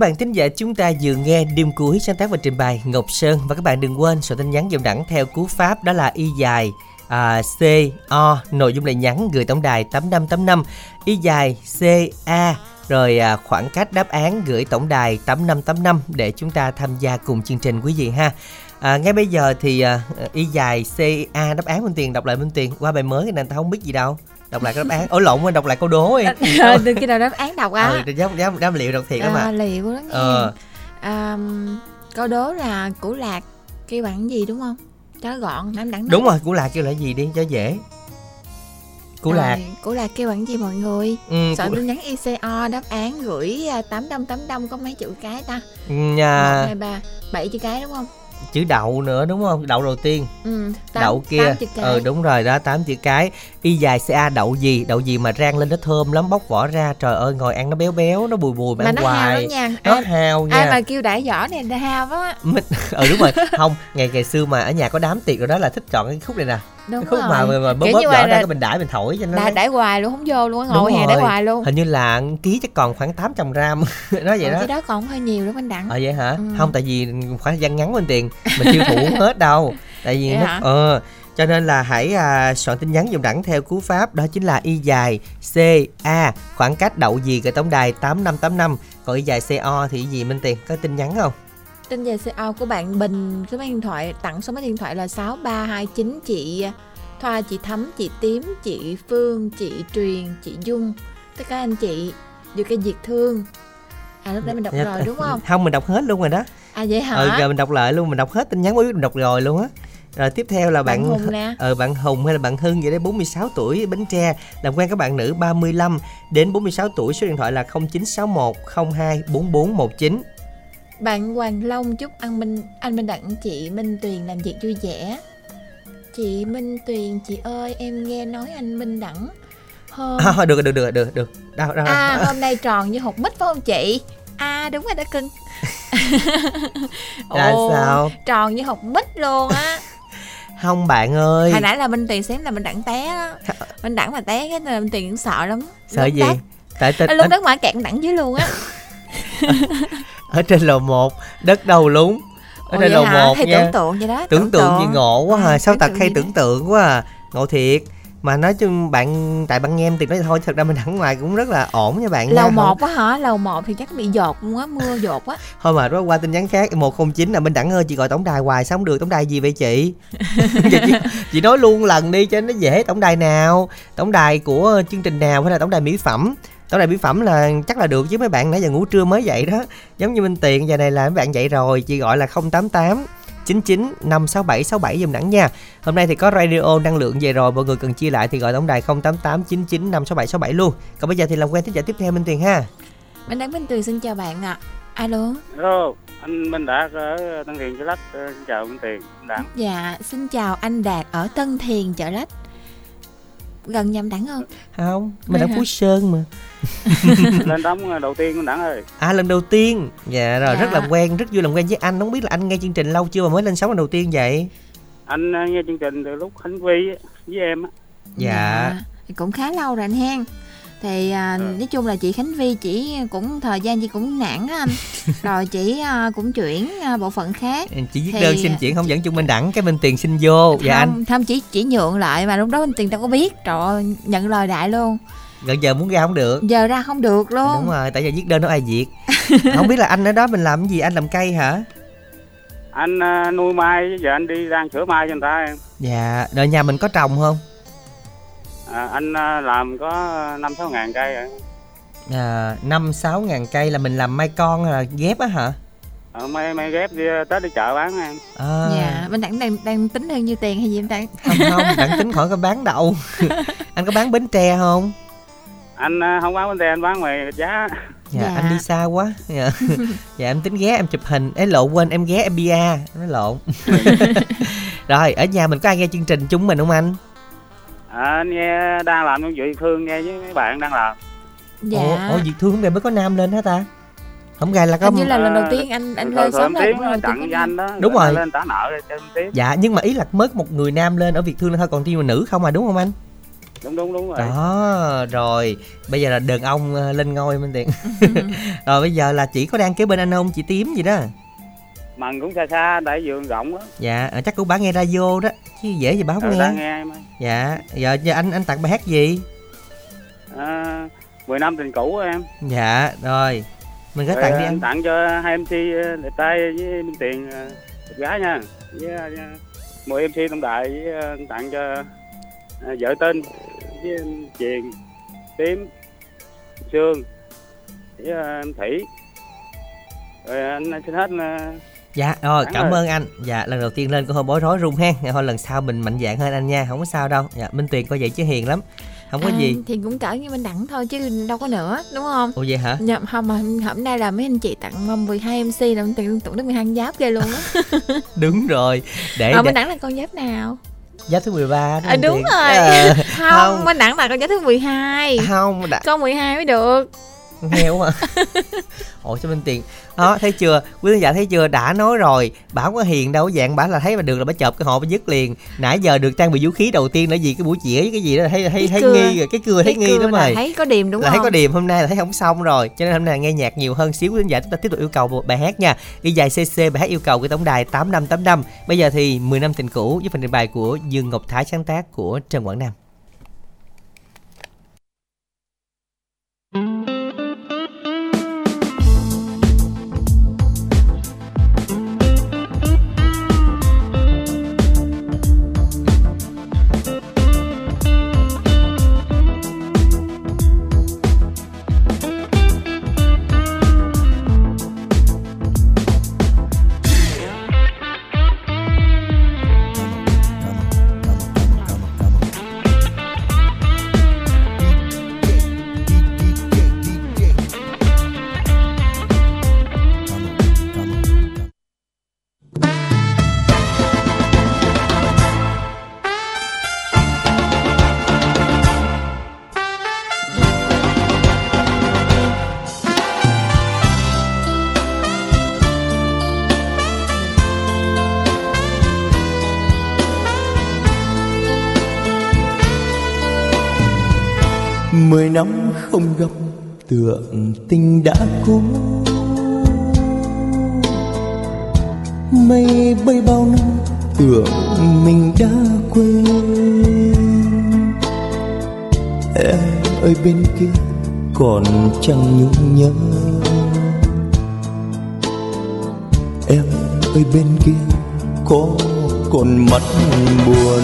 Các bạn thính giả chúng ta vừa nghe đêm cuối sáng tác và trình bày Ngọc Sơn và các bạn đừng quên sổ tin nhắn dòng đẳng theo cú pháp đó là y dài à, C O nội dung là nhắn gửi tổng đài 8585 y dài C A rồi à, khoảng cách đáp án gửi tổng đài 8585 để chúng ta tham gia cùng chương trình quý vị ha. À, ngay bây giờ thì à, y dài C A đáp án bên tiền đọc lại bên tiền qua bài mới nên ta không biết gì đâu. Đọc lại cái đáp án. Ủa lộn quên đọc lại câu đố đi. từ khi nào đáp án đọc á Ừ, dám, dám, dám liệu đọc thiệt đó mà. à, liệu đó nghe Ờ. à, câu đố là củ lạc kêu bằng gì đúng không cho gọn nắm đẳng Đúng rồi, củ lạc kêu là gì đi cho dễ. Củ lạc. củ lạc kêu bằng gì mọi người Ừ, soạn củ- tin nhắn ICO đáp án gửi à, tám đông tám đông có mấy chữ cái ta Ừ, một nhà, hai ba bảy chữ cái đúng không chữ đậu nữa đúng không? Đậu đầu tiên. ừ tám, đậu kia. Ừ đúng rồi đó, tám chữ cái. Y dài CA đậu gì? Đậu gì mà rang lên nó thơm lắm, bóc vỏ ra. Trời ơi, ngồi ăn nó béo béo, nó bùi bùi mà, mà ăn nó hao hoài. lắm nha Nó ai, hao nha. ai mà kêu đãi vỏ này hao á Mình- ừ đúng rồi không ngày ngày xưa mà ở nhà có đám tiệc rồi đó là thích chọn cái khúc này nè đúng khúc rồi. mà mà, bóp bóp vỏ ra cái mình đãi mình thổi cho nó đãi, đãi hoài luôn không vô luôn Đúng ngồi hè đãi hoài luôn. Hình như là ký chắc còn khoảng 800 gram. Nói vậy Ờ, đó. cái đó còn hơi nhiều lắm anh đặng. Ờ vậy hả? Ừ. không tại vì khoảng thời gian ngắn bên tiền mình thụ không hết đâu. Tại vì Vậy nó hả? ờ cho nên là hãy à, soạn tin nhắn dùng đẳng theo cú pháp đó chính là y dài c a khoảng cách đậu gì gửi tổng đài 8585 còn y dài co thì gì minh tiền? Có tin nhắn không Tin về CO của bạn Bình số máy điện thoại tặng số máy điện thoại là 6329 chị Thoa, chị Thắm, chị Tím, chị Phương, chị Truyền, chị Dung. Tất cả anh chị Dù cây diệt thương. À lúc nãy mình đọc rồi đúng không? không mình đọc hết luôn rồi đó. À vậy hả? ừ giờ mình đọc lại luôn mình đọc hết tin nhắn mới biết mình đọc rồi luôn á. Rồi tiếp theo là bạn bạn Hùng nè. ờ bạn Hùng hay là bạn Hưng vậy đấy 46 tuổi Bến Tre. Làm quen các bạn nữ 35 đến 46 tuổi số điện thoại là 0961 02 4419 Bạn Hoàng Long chúc anh Minh anh Minh Đặng chị Minh Tuyền làm việc vui vẻ. Chị Minh Tuyền chị ơi em nghe nói anh Minh Đặng hôm à, được được được được được. Đâu đâu À đâu. hôm nay tròn như hột mít phải không chị? À đúng rồi đó cưng. Là Ồ, sao? Tròn như hột mít luôn á. Không bạn ơi. Hồi nãy là Minh Tuyền xém là Minh Đặng té đó. Minh Đặng mà té cái là Minh Tuyền cũng sợ lắm. Sợ Lúc gì? tại ở, Lúc đất mà kẹt Đặng dưới luôn á ở trên lầu 1 đất đầu lún ở Ồ, trên lầu hả? 1 Hay nha. tưởng tượng vậy đó tưởng tượng gì ngộ quá À, à, sao tưởng tật tượng hay tưởng tượng quá à. Ngộ thiệt. Mà nói chung bạn tại bạn nghe em thì nói thôi thật ra mình đẳng ngoài cũng rất là ổn nha bạn nha. Lầu Không- một á hả? Lầu một thì chắc bị dột luôn á mưa dột á. Thôi mà đó qua tin nhắn khác 109 là bên đẳng ơi chị gọi tổng đài hoài sao không được tổng đài gì vậy chị, chị, chị nói luôn lần đi cho nó dễ tổng đài nào? Tổng đài của chương trình nào hay là tổng đài mỹ phẩm tổng đài mỹ phẩm là chắc là được chứ mấy bạn nãy giờ ngủ trưa mới dậy đó. Giống như minh tiền giờ này là mấy bạn dậy rồi chị gọi là 088 99 567 67 dùm đẳng nha. Hôm nay thì có radio năng lượng về rồi Mọi người cần chia lại thì gọi tổng đài 088 99 567 67 luôn. Còn bây giờ thì làm quen thính giả tiếp theo Minh Tiền ha. Minh Đăng Minh Tuyền xin chào bạn ạ. Alo. Hello, anh Minh Đạt ở Tân Thiền Chợ Lách, Ờ, xin chào Minh Tiền, Đặng. dạ xin chào anh Đạt ở Tân Thiền chợ lách gần nhầm đẳng không Không, mình ở hả? Phú Sơn mà Lên đóng đầu tiên Đặng ơi. À lần đầu tiên Dạ rồi Dạ. rất là quen Rất vui làm quen với anh Không biết là anh nghe chương trình lâu chưa mà mới lên sóng lần đầu tiên vậy Anh ờ, nghe chương trình từ lúc Khánh Vi á, với em á. Dạ thì cũng khá lâu rồi anh hen thì à, Ừ. nói chung là chị Khánh Vi chỉ cũng thời gian chị cũng nản á anh. Rồi chị à, cũng chuyển à, bộ phận khác. Chị viết Thì- đơn xin chuyển không dẫn chung Minh Đẳng Cái Minh Tiền xin vô. Dạ anh. không thậm chí chỉ nhượng lại mà lúc đó anh tiền đâu có biết. Trời ơi, nhận lời đại luôn. Gần giờ muốn ra không được. Giờ ra không được luôn. Đúng rồi Tại giờ viết đơn nó ai việc Không biết là anh ở đó mình làm cái gì Anh làm cây hả? Anh ờ, nuôi mai, giờ anh đi đang sửa mai cho người ta em. Dạ Rồi nhà mình có trồng không À, anh ờ, làm có năm sáu ngàn cây rồi. à, năm sáu ngàn cây là mình làm mai con là ghép á hả Ờ, mai mai ghép đi tới đi chợ bán em. à, dạ bên đẳng đang đang tính bao nhiêu tiền hay gì em đang không không đặng tính khỏi có bán đậu anh có bán bến tre không Anh không bán bên đây anh bán ngoài giá. dạ, Dạ. anh đi xa quá dạ. dạ em tính ghé em chụp hình ấy lộn quên em ghé em bia nói lộn rồi ở nhà mình có ai nghe chương trình chúng mình không anh À, anh nghe đang làm công việc thương nghe với mấy bạn đang làm. dạ ủa, ủa việt thương nay mới có nam lên hả ta không gài là có như là lần đầu tiên anh anh lên sớm là tiếng đầu chặn với anh đó. Đúng Rồi rồi. Lên trả nợ rồi cho tiếp. dạ nhưng mà ý là mới có một người nam lên ở việt thương thôi còn team là nữ không à đúng không anh Đúng đúng đúng rồi. đó rồi bây giờ là đàn ông ờ, lên ngôi minh tiện rồi bây giờ là chỉ có đang kế bên anh không chị tím gì đó Mần cũng xa xa tại vườn rộng á. dạ ờ, chắc cũng bà nghe radio đó chứ dễ gì bà không Rồi nghe nghe em ơi. dạ giờ anh anh tặng bài hát gì À, 10 năm tình cũ em. dạ rồi mình có tặng đi anh anh tặng cho hai MC ờ, đẹp trai với Minh Tiền ờ, đẹp gái nha. Với mười MC tổng đại với tặng cho vợ tên với Truyền, Tím, Sương với em Thủy. Rồi anh xin hết dạ rồi Tặng cảm rồi. ơn anh. Dạ lần đầu tiên lên có hơi bối rối run ha thôi lần sau mình mạnh dạn hơn anh nha. Không có sao đâu. Dạ minh tuyền coi vậy chứ hiền lắm. Không có À, gì. thì cũng cỡ như bên đẳng thôi chứ đâu có nữa đúng không? Ồ vậy hả? Dạ, không mà hôm nay là mấy anh chị tặng 12 MC là tiền tưởng tụng đến 12 giáp ghê luôn á. Đúng rồi. Để, để bên đẳng là con giáp nào? Giá thứ 13 đó à, đúng Tiền. rồi. Ờ, không, không. bên đẳng là con giáp thứ 12 không đã con 12 mới được heo à ủa cho minh tiền? Đó thấy chưa? Quý khán giả thấy chưa? Đã nói rồi. Không có hiền đâu dạng bà là thấy mà được là bà chộp cái bà dứt liền. Nãy giờ được trang bị vũ khí đầu tiên là gì? Cái buổi chĩa với cái gì đó thấy thấy thấy nghi rồi cái cưa thấy nghi lắm rồi thấy có điềm đúng là không? thấy có điềm hôm nay là thấy không xong rồi. Cho nên hôm nay nghe nhạc nhiều hơn xíu quý khán giả chúng ta tiếp tục yêu cầu một bài hát nha. Đi dài cc bài hát yêu cầu của tổng đài tám năm tám năm. Bây giờ thì 10 năm tình cũ với phần trình bày của dương ngọc thái sáng tác của trần quảng nam mười năm không gặp tưởng tình đã cũ. Mây bay bao năm tưởng mình đã quên. Em ơi bên kia còn chẳng nhung nhớ. Em ơi bên kia có còn mắt buồn.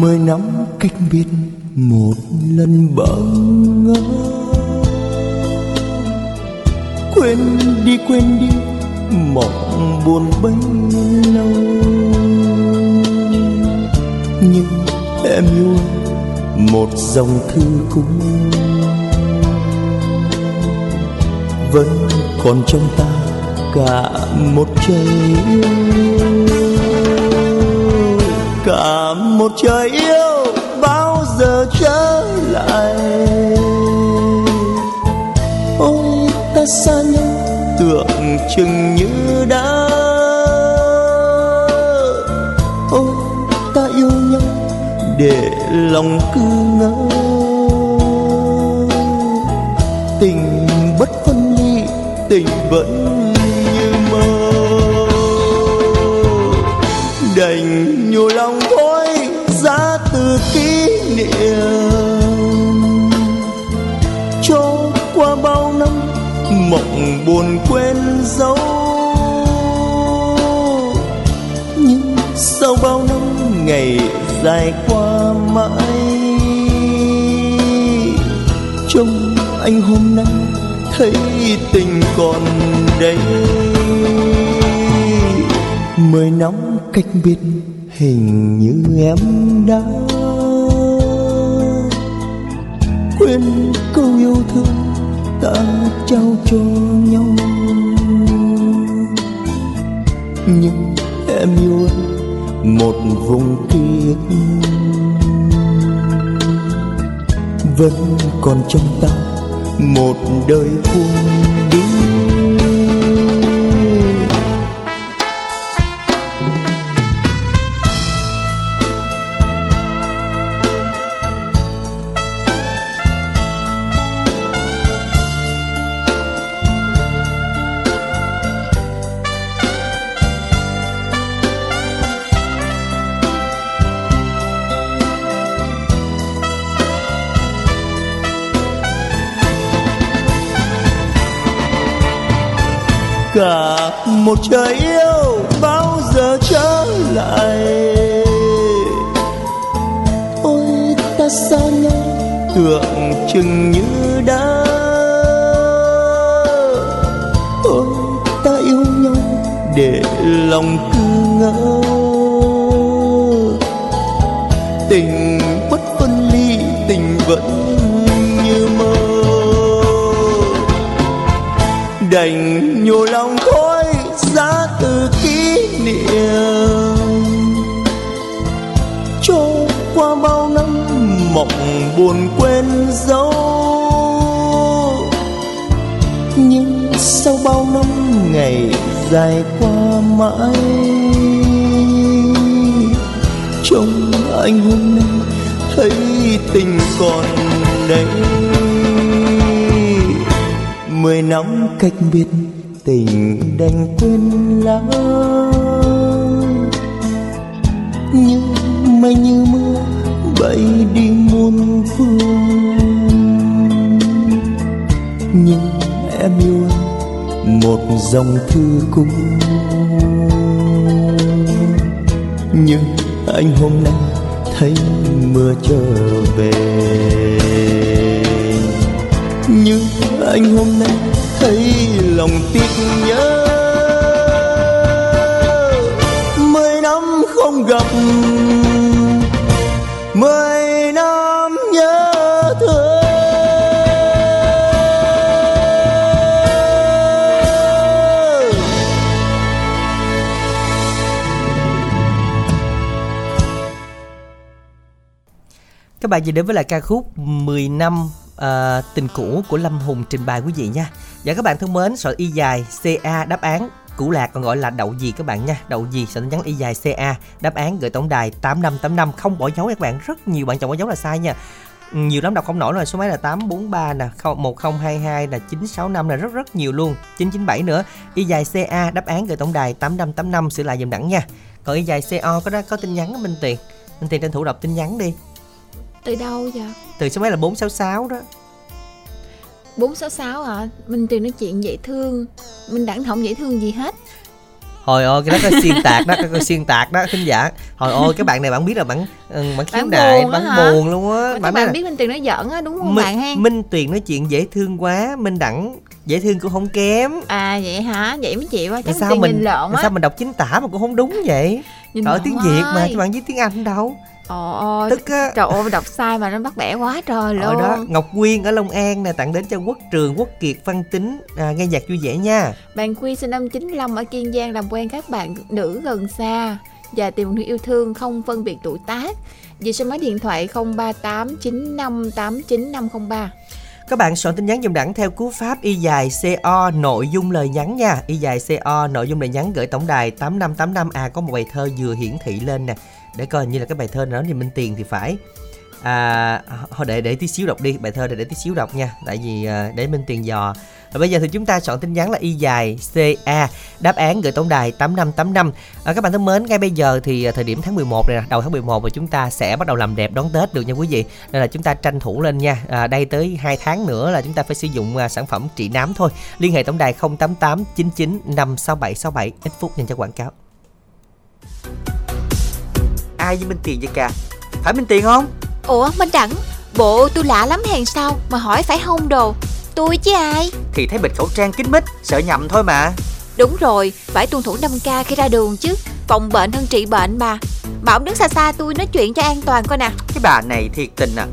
Mười năm cách biệt một lần bỡ ngỡ quên đi quên đi mộng buồn bấy lâu. Nhưng em yêu một dòng thư cũng vẫn còn trong ta cả một trời yêu. Cả một trời yêu giờ trở lại. Ôi ta xa nhau tưởng chừng như đã. Ôi ta yêu nhau, để lòng cứ ngỡ. Buồn quên dấu. Nhưng sau bao năm ngày dài qua mãi, trông anh hôm nay thấy tình còn đây. Mười năm cách biệt hình như em đã quên câu yêu thương ta trao cho nhau. Nhưng em yêu anh một vùng kiếp vẫn còn trong ta một đời buông một trời yêu bao giờ trở lại. Ôi, ta xa nhau, tưởng chừng như đã. Ôi, ta yêu nhau để lòng cứ ngỡ. Tình buồn quên dấu. Nhưng sau bao năm ngày dài qua mãi, trông anh hôm nay thấy tình còn đây mười năm cách biệt, tình đành quên lãng. Như mây như mưa bay đi muôn phương nhưng em yêu anh một dòng thư cũng nhưng anh hôm nay thấy mưa trở về. Nhưng anh hôm nay thấy lòng tiếc Các bạn vừa đến với lại ca khúc 10 năm uh, tình cũ của Lâm Hùng trình bày quý vị nha. Và các bạn thân mến, sợi y dài CA đáp án củ lạc còn gọi là đậu gì các bạn nha. Đậu gì sợi nhắn y dài CA đáp án gửi tổng đài 8585 không bỏ dấu các bạn rất nhiều bạn chọn bỏ dấu là sai nha. Nhiều lắm đọc không nổi rồi số máy là 843 nè 1022 là 965 là rất rất nhiều luôn. 997 nữa y dài CA đáp án gửi tổng đài 8585 sửa lại dùm đẳng nha. Còn y dài CO có đó có tin nhắn của Minh Tiền. Minh Tiền tranh thủ đọc tin nhắn đi. Từ đâu giờ? Từ số máy là 466 đó 466 hả? Minh Tuyền nói chuyện dễ thương Minh đẳng không dễ thương gì hết Hồi ôi cái đó có xuyên tạc đó, cái xuyên tạc đó khán giả. Hồi ôi cái bạn này bạn biết là bạn ừ, bạn khiếu Bạn á bạn buồn luôn á. Bạn là biết Minh Tuyền nói giỡn á đúng không Minh, bạn ha? Minh Tuyền nói chuyện dễ thương quá, Minh đẳng dễ thương cũng không kém. À vậy hả? Vậy mới chịu á Chắc sao mình nhìn lộn á sao mình đọc chính tả mà cũng không đúng vậy? Ở tiếng Việt mà các bạn viết tiếng Anh đâu. Ồ Tức á. Trời ơi đọc sai mà nó bắt bẻ quá trời Ở luôn đó Ngọc Quyên ở Long An nè tặng đến cho Quốc Trường, Quốc Kiệt, Văn Tính à, nghe nhạc vui vẻ nha. Bạn Quy sinh năm 95 ở Kiên Giang làm quen các bạn nữ gần xa và tìm một người yêu thương không phân biệt tuổi tác. Về số máy điện thoại 0389589503. Các bạn soạn tin nhắn dùm đẳng theo cú pháp y dài CO nội dung lời nhắn nha. Y dài CO nội dung lời nhắn gửi tổng đài 8585 à có một bài thơ vừa hiển thị lên nè. Để coi như là cái bài thơ đó thì Minh Tiền thì phải. À để để tí xíu đọc đi, bài thơ để để tí xíu đọc nha. Tại vì à, để Minh Tiền dò. Và bây giờ thì chúng ta chọn tin nhắn là y dài CA đáp án gửi tổng đài 8585. À, các bạn thân mến, ngay bây giờ thì à, thời điểm tháng 11 này nè, đầu tháng 11 và chúng ta sẽ bắt đầu làm đẹp đón Tết được nha quý vị. Nên là chúng ta tranh thủ lên nha. À, đây tới 2 tháng nữa là chúng ta phải sử dụng à, sản phẩm trị nám thôi. Liên hệ tổng đài 088 99 56767 ít phút dành cho quảng cáo. Ai với Minh Tiền vậy cả? Phải Minh Tiền không? Ủa Minh Đẳng, bộ tôi lạ lắm hèn sao mà hỏi phải hông đồ. Tôi chứ ai? Thì thấy bịt khẩu trang kín mít, sợ nhầm thôi mà. Đúng rồi, phải tuân thủ 5K khi ra đường chứ. Phòng bệnh hơn trị bệnh mà. Mà ông đứng xa xa tôi nói chuyện cho an toàn coi nè. Cái bà này thiệt tình à.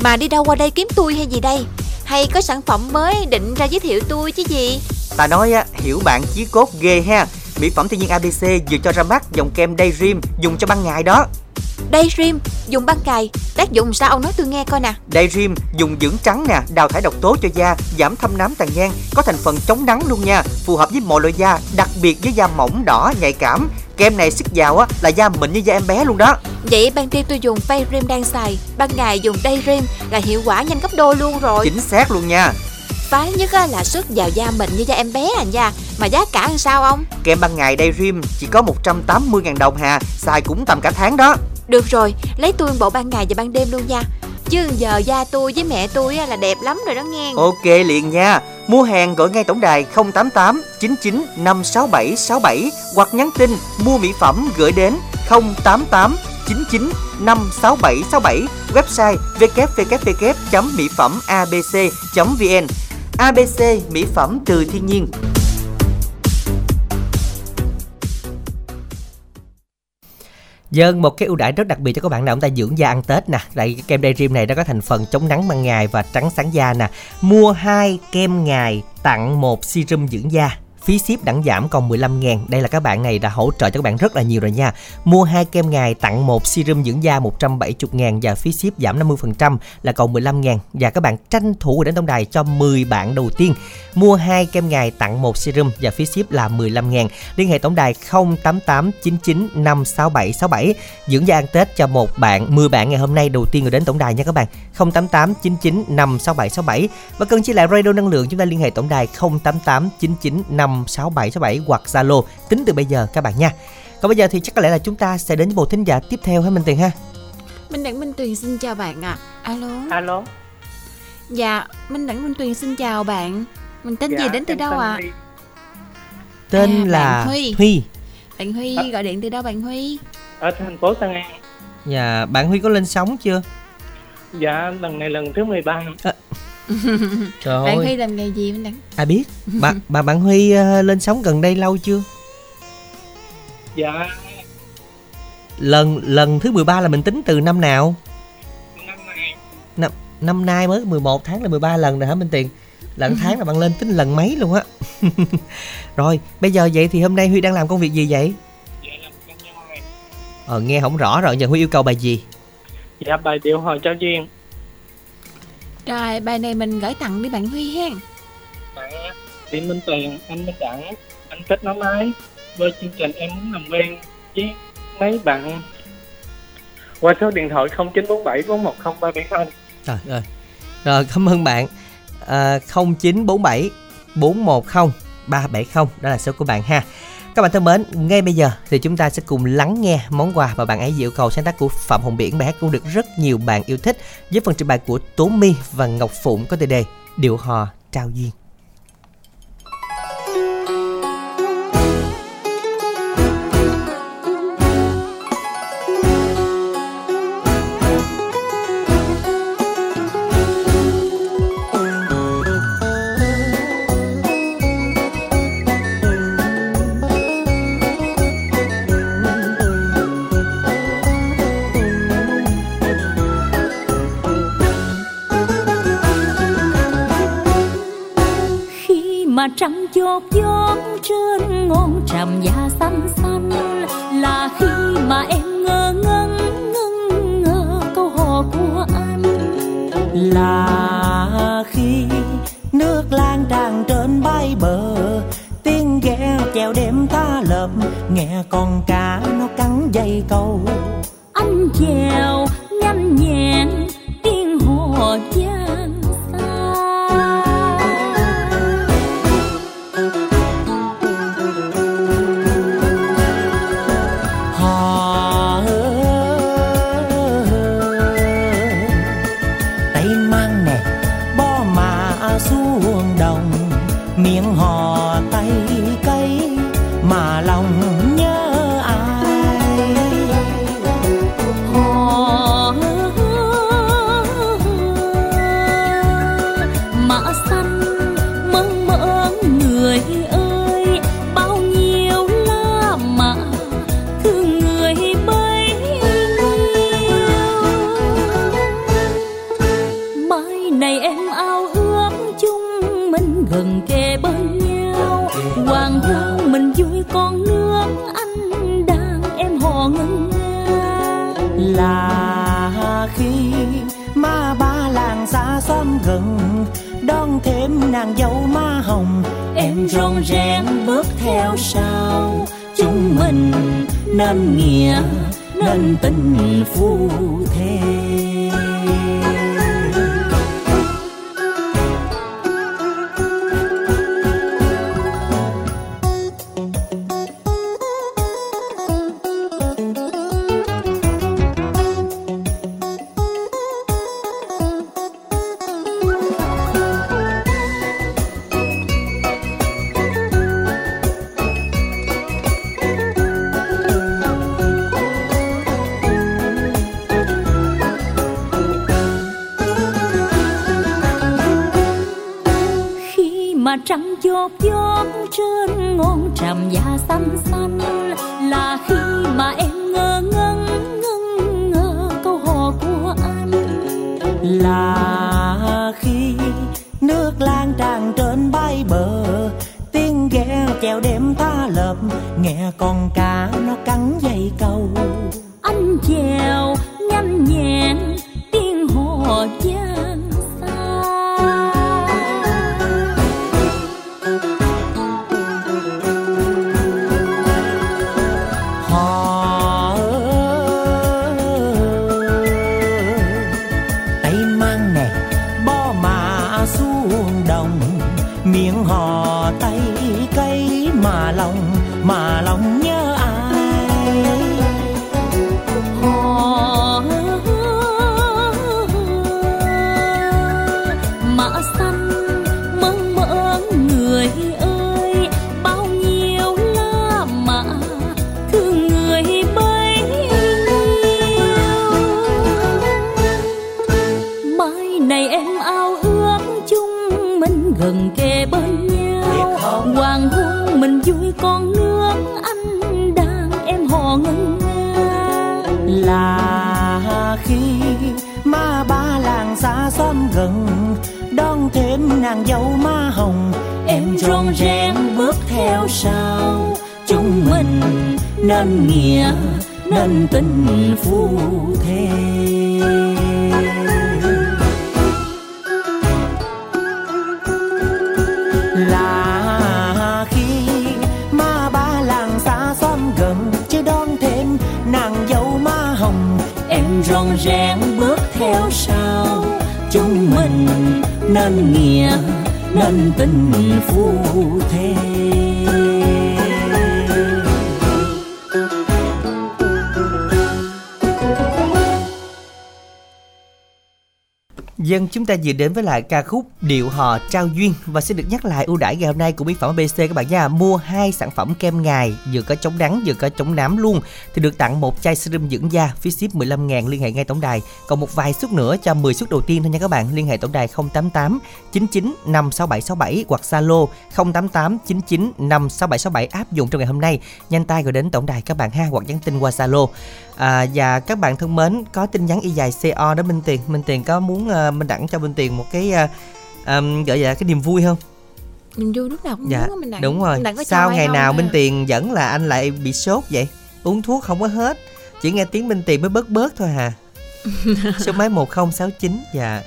Mà đi đâu qua đây kiếm tôi hay gì đây? Hay có sản phẩm mới định ra giới thiệu tôi chứ gì? Ta nói á, hiểu bạn chí cốt ghê ha. Mỹ phẩm thiên nhiên ABC vừa cho ra mắt dòng kem Daydream dùng cho ban ngày đó. Daydream, dùng ban ngày. Tác dụng sao ông nói tôi nghe coi nè. Daydream dùng dưỡng trắng nè, đào thải độc tố cho da, giảm thâm nám tàn nhang, có thành phần chống nắng luôn nha, phù hợp với mọi loại da, đặc biệt với da mỏng đỏ nhạy cảm. Kem này sức vào á là da mịn như da em bé luôn đó. Vậy ban đêm tôi dùng Daydream đang xài, ban ngày dùng Daydream là hiệu quả nhanh gấp đôi luôn rồi. Chính xác luôn nha. Phái nhất á, là sức vào da mịn như da em bé à nha. Mà giá cả làm sao ông? Kem ban ngày Daydream chỉ có 180.000 đồng hà, xài cũng tầm cả tháng đó. Được rồi, lấy tôi bộ ban ngày và ban đêm luôn nha. Chứ giờ da tôi với mẹ tôi là đẹp lắm rồi đó nghe. Ok liền nha. Mua hàng gọi ngay tổng đài 088 99 567 67 hoặc nhắn tin mua mỹ phẩm gửi đến 088 99 567 67 website www.mỹ phẩm abc.vn ABC mỹ phẩm từ thiên nhiên. Dân, một cái ưu đãi rất đặc biệt cho các bạn nào chúng ta dưỡng da ăn Tết nè. Đây cái kem Daydream này nó có thành phần chống nắng ban ngày và trắng sáng da nè. Mua hai kem ngày tặng một serum dưỡng da. Phí ship đẳng giảm còn 15 ngàn. Đây là các bạn này đã hỗ trợ cho các bạn rất là nhiều rồi nha. Mua hai kem ngày tặng một serum dưỡng da 170 ngàn Và phí ship giảm 50% là còn 15 ngàn. Và các bạn tranh thủ đến tổng đài cho 10 bạn đầu tiên. Mua hai kem ngày tặng một serum và phí ship là 15 ngàn. Liên hệ tổng đài 088 99 567 67 Dưỡng da ăn Tết cho một bạn 10 bạn ngày hôm nay đầu tiên người đến tổng đài nha các bạn. 088 99 567 67 Và cần chia lại radio năng lượng, chúng ta liên hệ tổng đài 088 99 567 67 hoặc Zalo tính từ bây giờ các bạn nha còn bây giờ thì chắc có lẽ là chúng ta sẽ đến với một thính giả tiếp theo hả Minh Tiền ha Minh Đẳng Minh Tuyền xin chào bạn ạ. Alo. alo Dạ, Minh Đẳng Minh Tuyền xin chào bạn. Mình tên gì Dạ, đến từ đâu ạ? Huy. Tên À, là bạn Huy. Huy Bạn Huy À. gọi điện từ đâu bạn Huy? ở thành phố Tân An Dạ bạn Huy có lên sóng chưa dạ lần này lần thứ 13 Trời Bạn Huy làm nghề gì Minh Đẳng? Ai biết. Bà, bà bạn Huy ờ, lên sóng gần đây lâu chưa? Dạ. Lần lần thứ 13 là mình tính từ năm nào? Năm nay. Năm năm nay mới 11 tháng là 13 lần rồi hả Minh Tiền? Lần tháng là bạn lên tính lần mấy luôn á? Rồi bây giờ vậy thì hôm nay Huy đang làm công việc gì vậy? Dạ làm công nhân. Này ờ nghe không rõ rồi giờ Huy yêu cầu bài gì? Dạ bài điệu hồi cho duyên Rồi, bài này mình gửi tặng đi bạn Huy hen. tặng chị Minh Tuyền anh Minh Đẳng anh Kết Nói Máy với chương trình em muốn làm quen với mấy bạn qua số điện thoại 0947 410 370 Trời ơi. Rồi cảm ơn bạn. À, 0947 410 370 đó là số của bạn ha. Các bạn thân mến, ngay bây giờ thì chúng ta sẽ cùng lắng nghe món quà mà bạn ấy yêu cầu sáng tác của Phạm Hồng Biển. Bài hát cũng được rất nhiều bạn yêu thích với phần trình bày của Tố My và Ngọc Phụng có tựa đề Điệu hò trao duyên. Mà trăng chốt gió trên ngọn tràm da xanh xanh là khi mà em ngơ ngẩn ngưng ngơ câu hò của anh. Là khi nước lan tràn trên bãi bờ tiếng ghe chèo đêm ta lợp nghe con cá nó cắn dây câu. Anh chèo nhanh nhẹn nàng dâu má hồng, em rộn rén bước theo sau. Chúng mình nên nghĩa, nên tình phu thê. Ta vừa đến với lại ca khúc Điệu hò trao duyên và sẽ được nhắc lại ưu đãi ngày hôm nay của mỹ phẩm ABC các bạn nha. Mua hai sản phẩm kem ngài, vừa có chống nắng, vừa có chống nám luôn, thì được tặng một chai serum dưỡng da, phí ship 15 000 liên hệ ngay tổng đài. Còn một vài suất nữa cho 10 suất đầu tiên thôi nha các bạn. Liên hệ tổng đài 088 99 56767 hoặc Zalo 088 99 56767 áp dụng trong ngày hôm nay. Nhanh tay gọi đến tổng đài các bạn ha, hoặc nhắn tin qua Zalo. À, và các bạn thân mến có tin nhắn y dài CO đó Minh Tiền. Minh Tiền có muốn uh, Minh đẳng cho Minh Tiền một cái uh, um, gọi là cái niềm vui không? Niềm vui lúc nào cũng dạ, muốn mình đặng, đúng rồi. Mình đặng có sau cho ngày nào Minh? Tiền dẫn là anh lại bị sốt vậy? Uống thuốc không có hết. Chỉ nghe tiếng Minh Tiền mới bớt bớt thôi hà. Số máy 1069 dạ.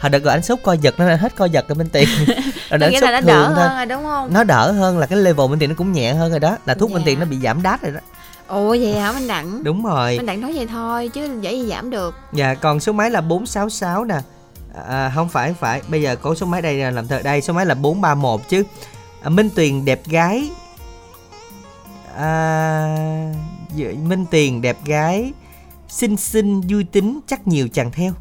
Hồi đợt rồi anh sốt co giật nó hết co giật rồi Minh Tiền. Rồi nghĩa sốt là nó đỡ thôi. hơn rồi đúng không? Nó đỡ hơn là cái level Minh Tiền nó cũng nhẹ hơn rồi đó. Là thuốc Minh Dạ. Tiền nó bị giảm đát rồi đó ồ vậy hả mình đặng đúng rồi mình đặng nói vậy thôi chứ dễ gì giảm được Dạ, còn số máy là 466 nè. À, không phải không phải, bây giờ có số máy đây làm thợ đây, số máy là 431 chứ. À, Minh Tuyền đẹp gái. À, dạ, Minh Tuyền đẹp gái. Xinh xinh vui tính chắc nhiều chàng theo.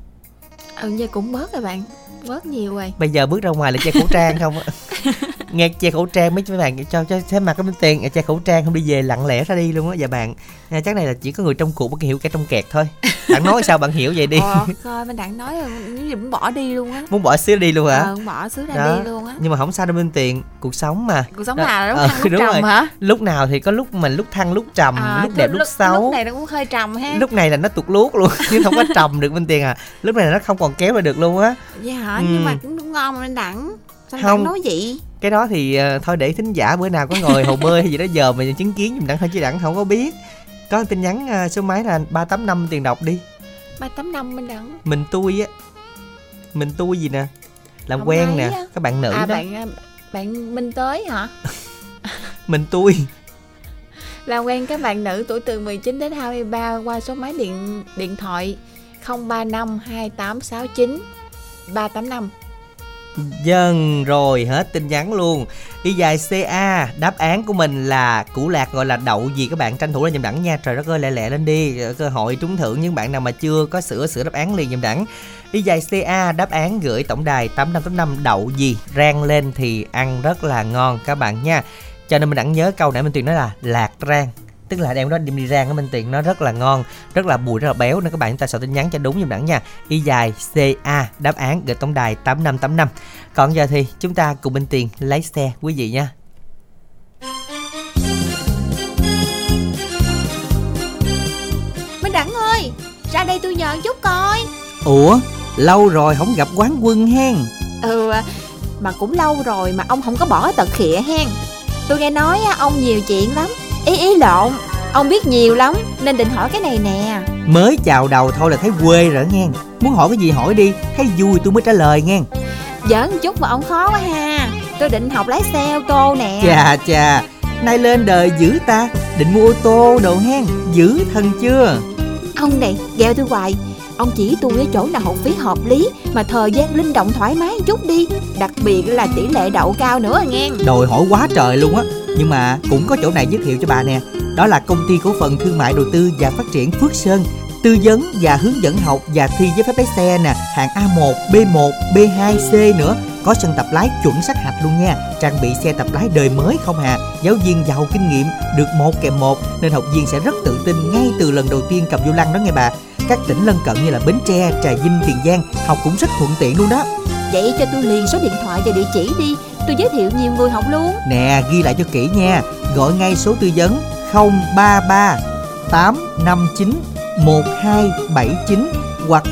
ừ giờ cũng bớt rồi bạn bớt nhiều rồi Bây giờ bước ra ngoài là che khẩu trang không? Nghe che khẩu trang mấy bạn cho cho thế mặt cái Minh Tuyền che khẩu trang không đi về lặng lẽ ra đi luôn á dạ bạn. À, chắc này là chỉ có người trong cuộc mới hiểu cái trong kẹt thôi. Bạn nói sao bạn hiểu vậy đi. Ồ, coi mình đặng nói rồi những gì cũng bỏ đi luôn á Muốn bỏ xíu đi luôn hả? ờ bỏ xứ ra Đó. đi luôn á nhưng mà không sao đâu minh tiền cuộc sống mà cuộc sống Đó. nào lúc Ờ, thăng lúc đúng trầm rồi. hả lúc nào thì có lúc mình lúc thăng lúc trầm À, lúc đẹp lúc, xấu lúc này nó cũng hơi trầm ha lúc này là nó tụt luốt luôn chứ không có trầm được minh tiền à lúc này là nó không còn kéo lại được luôn á dạ hả Ừ. nhưng mà cũng ngon mà mình đặng sao Không. nói vậy? Cái đó thì ờ, thôi để thính giả bữa nào có ngồi hồ bơi hay gì đó giờ mà chứng kiến giùm đặng thôi chứ đặng không có biết. Có tin nhắn ờ, số máy là ba tám năm tiền đọc đi. ba tám năm mình đặng. Mình tôi á. Mình tôi gì nè? Làm Không quen nè á. các bạn nữ à đó. bạn à, bạn minh tới hả? Mình tôi làm quen các bạn nữ tuổi từ 19 đến 23 qua số máy điện điện thoại 035 2869 385 dần rồi hết tin nhắn luôn. Y dài CA Đáp án của mình là Củ lạc gọi là đậu gì các bạn? Tranh thủ lên nhầm đẳng nha. Trời đất ơi, lẹ lẹ lên đi. Ờ, cơ hội trúng thưởng những bạn nào mà chưa có sửa sửa đáp án liền nhầm đẳng. Y dài CA đáp án gửi tổng đài 8585 đậu gì? Rang lên thì ăn rất là ngon các bạn nha. Cho nên mình đẳng nhớ câu nãy mình Tuyền nói là lạc rang tức là đem đó đem đi rang ở Minh Tiền nó rất là ngon rất là bùi rất là béo. Nên các bạn chúng ta soạn tin nhắn cho đúng giùm đẳng nha. Y dài CA đáp án gửi tổng đài 8585 còn giờ thì chúng ta cùng Minh Tiền lấy xe quý vị nha. Minh Đẳng ơi ra đây tôi nhờ chút coi. Ủa lâu rồi không gặp quán quân hen. Ừ mà cũng lâu rồi mà ông không có bỏ tật khịa hen. Tôi nghe nói ông nhiều chuyện lắm ý ý lộn ông biết nhiều lắm nên định hỏi cái này nè. Mới chào đầu thôi là thấy quê rồi nghe. Muốn hỏi cái gì hỏi đi Thấy vui tôi mới trả lời nghe. Giỡn chút mà ông khó quá ha. Tôi định học lái xe ô tô nè. Chà chà. Nay lên đời dữ ta. Định mua ô tô đồ hen Dữ thần chưa? Ông này gheo tôi hoài. Ông chỉ tôi cái chỗ nào học phí hợp lý mà thời gian linh động thoải mái chút đi. Đặc biệt là tỷ lệ đậu cao nữa nghe. Đòi hỏi quá trời luôn á nhưng mà cũng có chỗ này giới thiệu cho bà nè. Đó là công ty cổ phần thương mại đầu tư và phát triển Phước Sơn. Tư vấn và hướng dẫn học và thi giấy phép lái xe nè. Hạng A1, B1, B2, C nữa. Có sân tập lái chuẩn sát hạch luôn nha. Trang bị xe tập lái đời mới không hà. Giáo viên giàu kinh nghiệm Được một kèm một Nên học viên sẽ rất tự tin ngay từ lần đầu tiên cầm vô lăng đó nghe bà. Các tỉnh lân cận như là Bến Tre, Trà Vinh, Tiền Giang học cũng rất thuận tiện luôn đó vậy cho tôi liền số điện thoại và địa chỉ đi tôi giới thiệu nhiều người học luôn Nè, ghi lại cho kỹ nha. Gọi ngay số tư vấn 033 859 1279 hoặc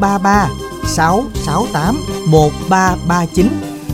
033 668 1339.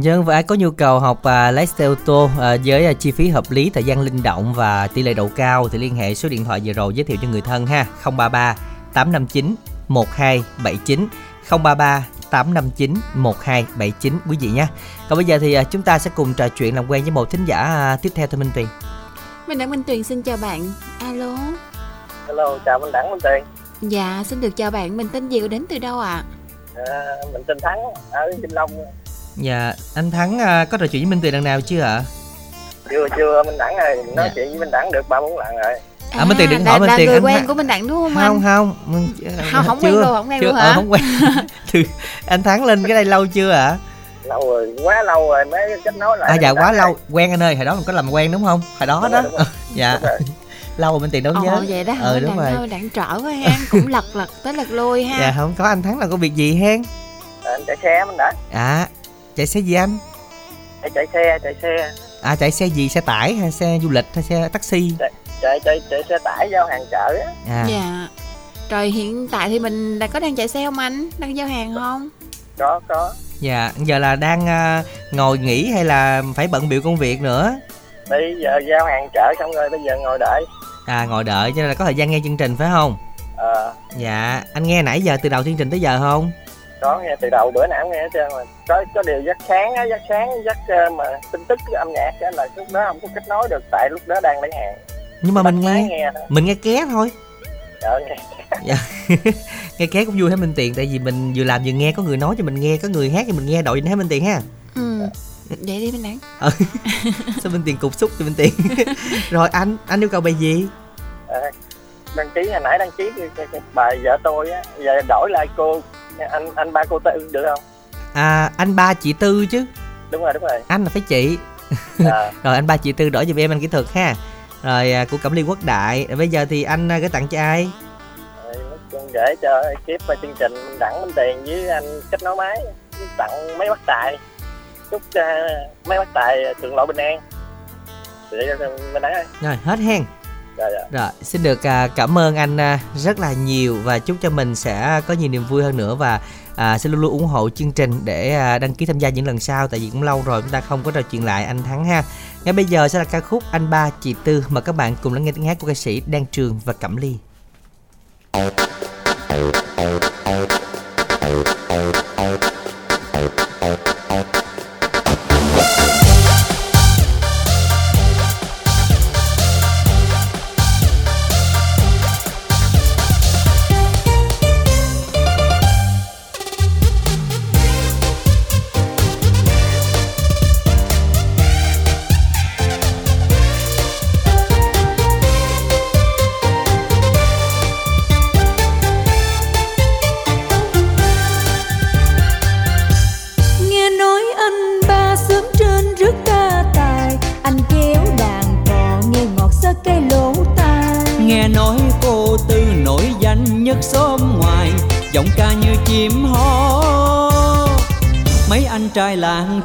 Dân và ai có nhu cầu học à, lái xe ô tô à, với à, chi phí hợp lý, thời gian linh động và tỷ lệ đậu cao thì liên hệ số điện thoại vừa rồi giới thiệu cho người thân ha 033 859 1279 033 859 1279 quý vị nhé. Còn bây giờ thì à, chúng ta sẽ cùng trò chuyện làm quen với một thính giả à, tiếp theo thôi Minh Tuyền. Mình Đặng Minh Tuyền xin chào bạn. Alo. Hello, chào Minh Đẳng Minh Tuyền. Dạ, xin được chào bạn. Mình tên gì đến từ đâu ạ? À, mình tên Thắng ở Vĩnh Long. Dạ, anh Thắng à, có trò chuyện với Minh Tuyền lần nào chưa ạ? Chưa chưa Minh Đẳng ơi, nói Dạ. chuyện với Minh Đẳng được ba bốn lần rồi. À, Minh Tuyền đừng hỏi Minh Tuyền, người anh quen Thắng- của mình Đặng đúng không, Không anh? không, Minh- Không, không quen chưa, luôn, không quen chưa, luôn ờ, hả? không quen. Từ anh Thắng lên cái đây lâu chưa ạ? Lâu rồi, quá lâu rồi mới kết nối lại. À dạ Minh quá lâu, quen anh ơi, hồi đó mình có làm quen đúng không? Hồi đó Đúng đó. rồi, đúng rồi. Dạ. Đúng rồi. lâu rồi Minh Tuyền đâu nhớ. Ồ vậy đó? Ờ đúng Đặng rồi. Đặng trở quá ha, cũng lật lật tới lật lui ha. Dạ không có anh Thắng là có việc gì hen? À, anh chạy xe Minh Đẳng, À, chạy xe gì anh? chạy, chạy xe, chạy xe, À chạy xe gì? Xe tải hay xe du lịch hay xe taxi? chạy chạy chạy xe tải giao hàng chợ á. À. Dạ. Rồi hiện tại thì mình đã có đang chạy xe không anh? Đang giao hàng không? Có có. Dạ, giờ là đang à, ngồi nghỉ hay là phải bận biểu công việc nữa? Bây giờ giao hàng chợ xong rồi bây giờ ngồi đợi. À ngồi đợi cho nên là có thời gian nghe chương trình phải không? Ờ, Dạ, anh nghe nãy giờ từ đầu chương trình tới giờ không? Có nghe từ đầu bữa nào cũng nghe hết trơn mà có có điều dắt sáng á dắt sáng dắt ờ, mà tin tức âm nhạc á là lúc đó không có kết nối được tại lúc đó đang lấy hàng Nhưng mà mình máy nghe, nghe thôi mình nghe ké thôi. Ờ, nghe Dạ. nghe ké cũng vui hết Minh Tiền tại vì mình vừa làm vừa nghe có người nói cho mình nghe, có người hát cho mình nghe đội hết Minh Tiền ha. Ừ. Vậy đi mình Đặng. Ờ. Sao Minh Tiền cục xúc cho Minh Tiền. Rồi anh, anh yêu cầu bài gì? Ờ, đăng ký hồi nãy đăng ký bài vợ tôi á giờ đổi lại cô anh anh ba cô tư được không À anh ba chị Tư chứ. đúng rồi đúng rồi Anh là phải chị. à, Rồi anh ba chị Tư đổi giùm em anh kỹ thuật ha. Rồi à, của Cẩm Ly Quốc Đại. Rồi bây giờ thì anh à, gửi tặng cho ai? chung để cho ekip và chương trình đẳng minh tiền với anh kết nối máy tặng máy bắt tài chúc uh, máy bắt tài thượng lộ bình an để mình đẳng ơi Rồi hết hen dạ, rồi Rồi, xin được à, cảm ơn anh à, rất là nhiều và chúc cho mình sẽ có nhiều niềm vui hơn nữa và à, sẽ luôn luôn ủng hộ chương trình để à, đăng ký tham gia những lần sau tại vì cũng lâu rồi chúng ta không có trò chuyện lại anh Thắng ha. Ngay bây giờ sẽ là ca khúc Anh Ba Chị Tư mà các bạn cùng lắng nghe tiếng hát của ca sĩ Đan Trường và Cẩm Ly.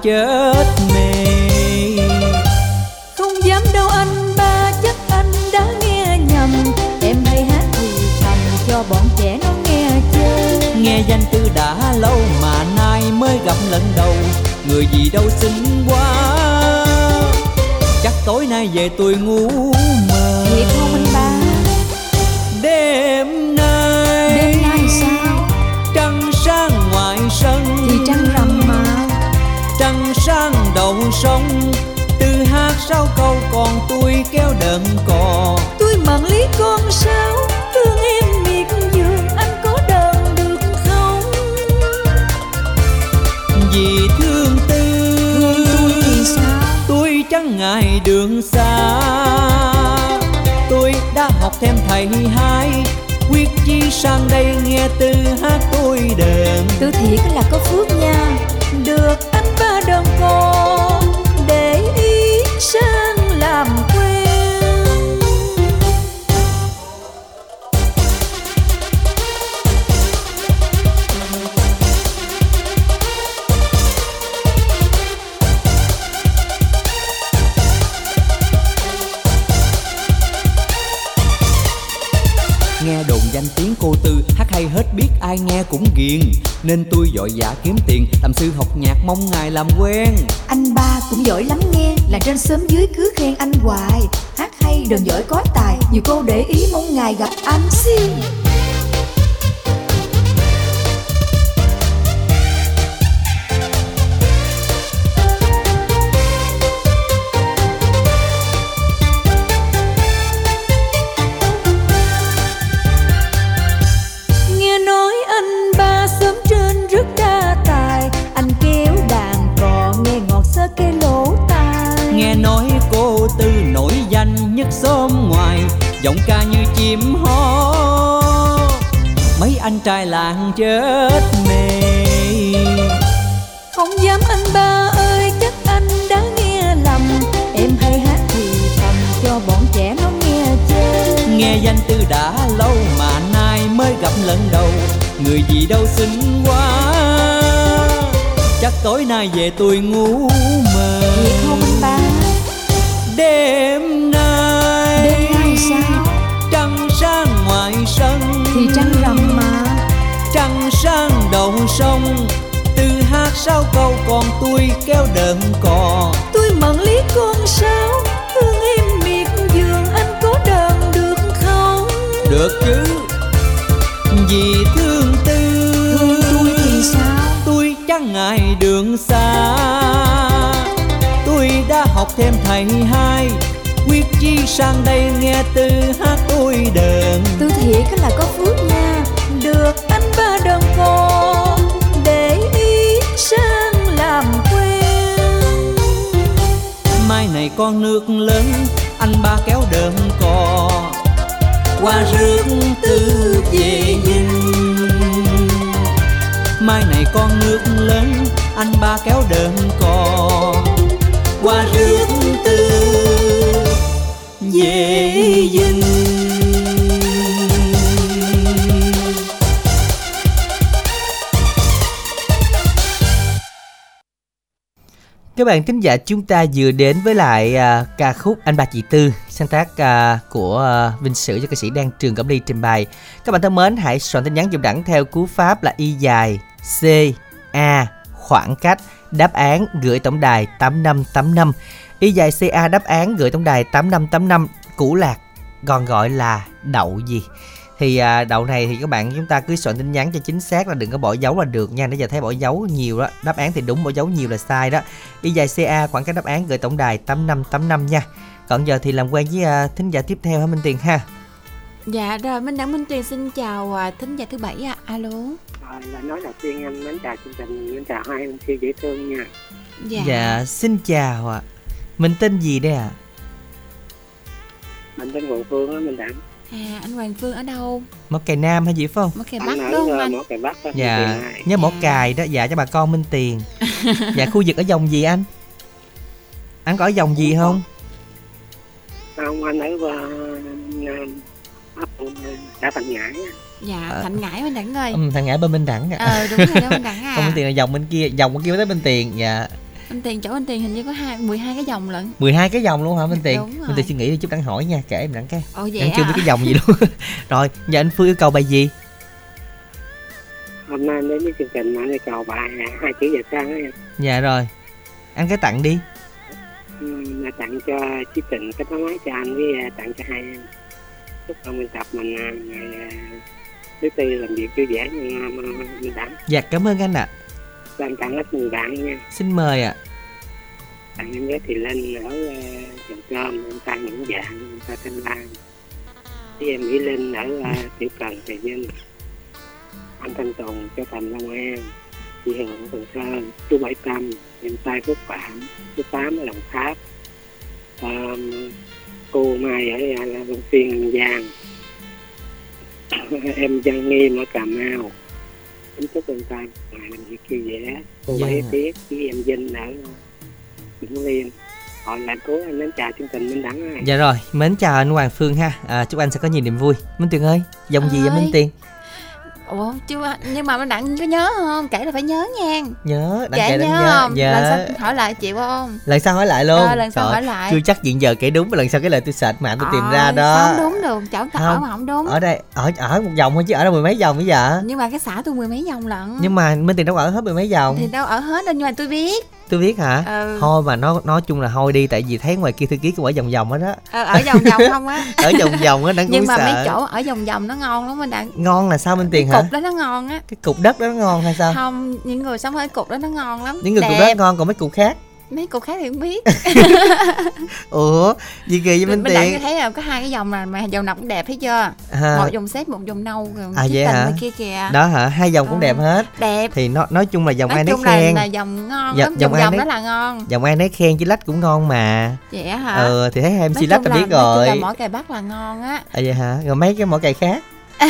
Chết mê. Không dám đâu anh ba chắc anh đã nghe nhầm. Em hay hát thì thầm cho bọn trẻ nó nghe chơi. Nghe danh tư đã lâu mà nay mới gặp lần đầu. Người gì đâu xinh quá. Chắc tối nay về tôi ngủ mơ. Thiệt không đầu sông từ hát sao câu còn tôi kéo đờn cò. Tôi mặn lý con sao Thương em miệt giường Anh có đờn được không? Vì thương tư Thương tôi chẳng ngại đường xa. Tôi đã học thêm thầy hai quyết chi sang đây nghe tư hát tôi đờn. Tôi thiệt là có phước nha. Được anh ba đờn cò cô Tư, Hát hay hết biết ai nghe cũng ghiền. Nên tôi vội vã kiếm tiền, Làm sư học nhạc mong ngài làm quen. Anh ba cũng giỏi lắm nghe, Là trên sớm dưới cứ khen anh hoài. Hát hay đờn giỏi có tài, Nhiều cô để ý mong ngài gặp anh xin chim hót Mấy anh trai làng chết mê. Không dám anh ba ơi chắc anh đã nghe lầm. Em hay hát thì thầm cho bọn trẻ nó nghe chơi Nghe danh Tư đã lâu mà nay mới gặp lần đầu. Người gì đâu xinh quá. Chắc tối nay về tôi ngủ mơ. Thiệt không anh ba? Đêm nay. Đêm nay sao Sáng ngoài sân. Thì trăng rằm mà. Trăng sáng đầu sông Từ hát sao câu còn tôi kéo đờn cò. Tôi mận lý con sao Hương im miệt giường anh có đờn được không? Được chứ Vì thương tư. Thương tôi thì sao? Tôi chẳng ngại đường xa. Tôi đã học thêm thầy hai Quyết chi sang đây nghe tư hát tôi đờn. Tôi thiệt là có phước nha. Được anh ba đờn cò Để ý sang làm quen. Mai này con nước lớn Anh ba kéo đờn cò. Qua rước tư về dinh Mai này con nước lớn Anh ba kéo đờn cò. Qua rước dễ dinh Các bạn thính giả chúng ta vừa đến với lại uh, ca khúc Anh Ba Chị Tư sáng tác uh, của uh, Vinh Sử cho ca sĩ Đan Trường Cẩm Ly trình bày. Các bạn thân mến, hãy soạn tin nhắn dùng đẳng theo cú pháp là y dài C A khoảng cách đáp án gửi tổng đài 8585. Y dài CA đáp án gửi tổng đài 8585 củ lạc còn gọi là đậu gì? Thì à, đậu này thì các bạn chúng ta cứ soạn tin nhắn cho chính xác là đừng có bỏ dấu là được nha nãy giờ thấy bỏ dấu nhiều đó đáp án thì đúng bỏ dấu nhiều là sai đó. Y dài ca khoảng cách đáp án gửi tổng đài 8585 nha. Còn giờ thì làm quen với à, thính giả tiếp theo hả minh tiền ha? Dạ rồi Minh Đẳng Minh Tuyền xin chào à, thính giả thứ bảy ạ. Alo. Rồi, là nói đầu tiên em mến chào chương trình, mến chào hai em siêu dễ thương nha. Dạ, xin chào ạ mình tên gì đây ạ Mình tên Ngụ Phương á, mình đẳng. À anh Hoàng Phương ở đâu? mỏ cài nam hay gì phải không Mỏ Cày Bắc đúng không ờ, anh? Mỏ Cày Bắc dạ Hai. nhớ mỏ cài đó dạ cho bà con minh tiền dạ khu vực ở dòng gì anh anh có ở dòng gì không Không, anh ở uh, ấp ờ, xã Thành Ngãi. Dạ Ờ. Thành Ngãi Minh Đẳng ơi ừ, thằng ngãi bên minh đẳng ạ Ờ đúng rồi đó Minh Đẳng không minh à tiền là dòng bên kia dòng bên kia tới bên tiền dạ Minh Tiền chỗ Minh Tiền hình như có hai 12 cái dòng lận. 12 cái dòng luôn hả minh tiền? Đúng rồi. minh tiền suy nghĩ đi chút đặng hỏi nha kể em đặng cái. Ồ vậy đặng chưa biết à cái dòng gì luôn. Rồi giờ anh phương yêu cầu bài gì? Hôm nay đến với chương trình anh yêu cầu bài à, hai chữ giờ sáng á em. dạ rồi. Anh cái tặng đi. Ừ, là tặng cho chí tình cái tấm máy cho anh với à, tặng cho hai em. Chúc ông biên tập mình à, ngày à, thứ tư làm việc vui vẻ như à, mình đẳng. dạ cảm ơn anh ạ Anh tặng hết người bạn nha. xin mời ạ Tặng em với Thị Linh ở uh, Trồng Cơm, em ta những dạng, em ta Thanh Lan. Với em Mỹ Linh ở uh, Tiểu Cần, Trà Vinh. Anh Thanh Tùng cho Thành Long An. Chị Hường ở Cần Thơ, chú Bảy Tâm, em trai Phúc Phạm, chú Tám ở Đồng Tháp. Um, cô Mai ở Long Xuyên, An Giang. em Giang Nghiêm ở Cà Mau. Kính chúc em trai ngày làm việc vui vẻ. Cô Dạ. Bảy Tiết với em Vinh ở Vĩnh Liên. Họ lại cố anh đến chào chương trình Minh Đẳng ơi. dạ rồi mến chào anh hoàng phương ha à, chúc anh sẽ có nhiều niềm vui minh tiền ơi dòng gì vậy minh tiền ủa chứ nhưng mà đặng có nhớ không? Kể là phải nhớ nha. Nhớ đặng kể kể nhớ, nhớ. không? Nhớ lần sau hỏi lại chịu không? Lần sau hỏi lại luôn. Ờ, lần sau Trời, hỏi lại. chưa chắc diện giờ kể đúng mà lần sau cái lời tôi search mạng tôi tìm Ờ, ra đó. không đúng được chỗ tao ở Không. mà không đúng. ở đây ở ở một vòng thôi chứ ở đâu mười mấy vòng bây giờ? Nhưng mà cái xã tôi mười mấy vòng lận. Nhưng mà minh tiền đâu ở hết mười mấy vòng. Thì đâu ở hết đâu nhưng mà tôi biết tôi biết hả? Ừ. thôi mà nó nói chung là thôi đi tại vì thấy ngoài kia thư ký cũng ở vòng vòng hết á ờ, ở vòng vòng không á? Ở vòng vòng á đang nhưng mà sợ. mấy chỗ ở vòng vòng nó ngon lắm mình đặng. Ngon là sao minh tiền hả? cục đó nó ngon á. Cái cục đất đó nó ngon hay sao? Không những người sống ở cục đó nó ngon lắm. Những người cục Đẹp. đất ngon còn mấy cục khác mấy cục khác thì không biết. Ủa gì kỳ với minh mình đặng tiền thấy là có hai cái dòng mà mà dòng nào cũng đẹp thấy chưa? À. một dòng xếp một dòng nâu rồi à vậy hả? kia kìa. Đó hả? Hai dòng cũng Ờ. đẹp hết. đẹp. Thì nó nói chung là dòng nói ai nấy là, khen. là dòng ngon Dạ, lắm dòng dòng dòng nấy- đó là ngon. Dòng ai nấy khen chứ lách cũng ngon mà. Vậy hả? Ờ thì thấy Nói mc lách là là- biết nói chung rồi. là mỗi cày bắt là ngon á. À vậy hả? Rồi mấy cái mỏ cày khác?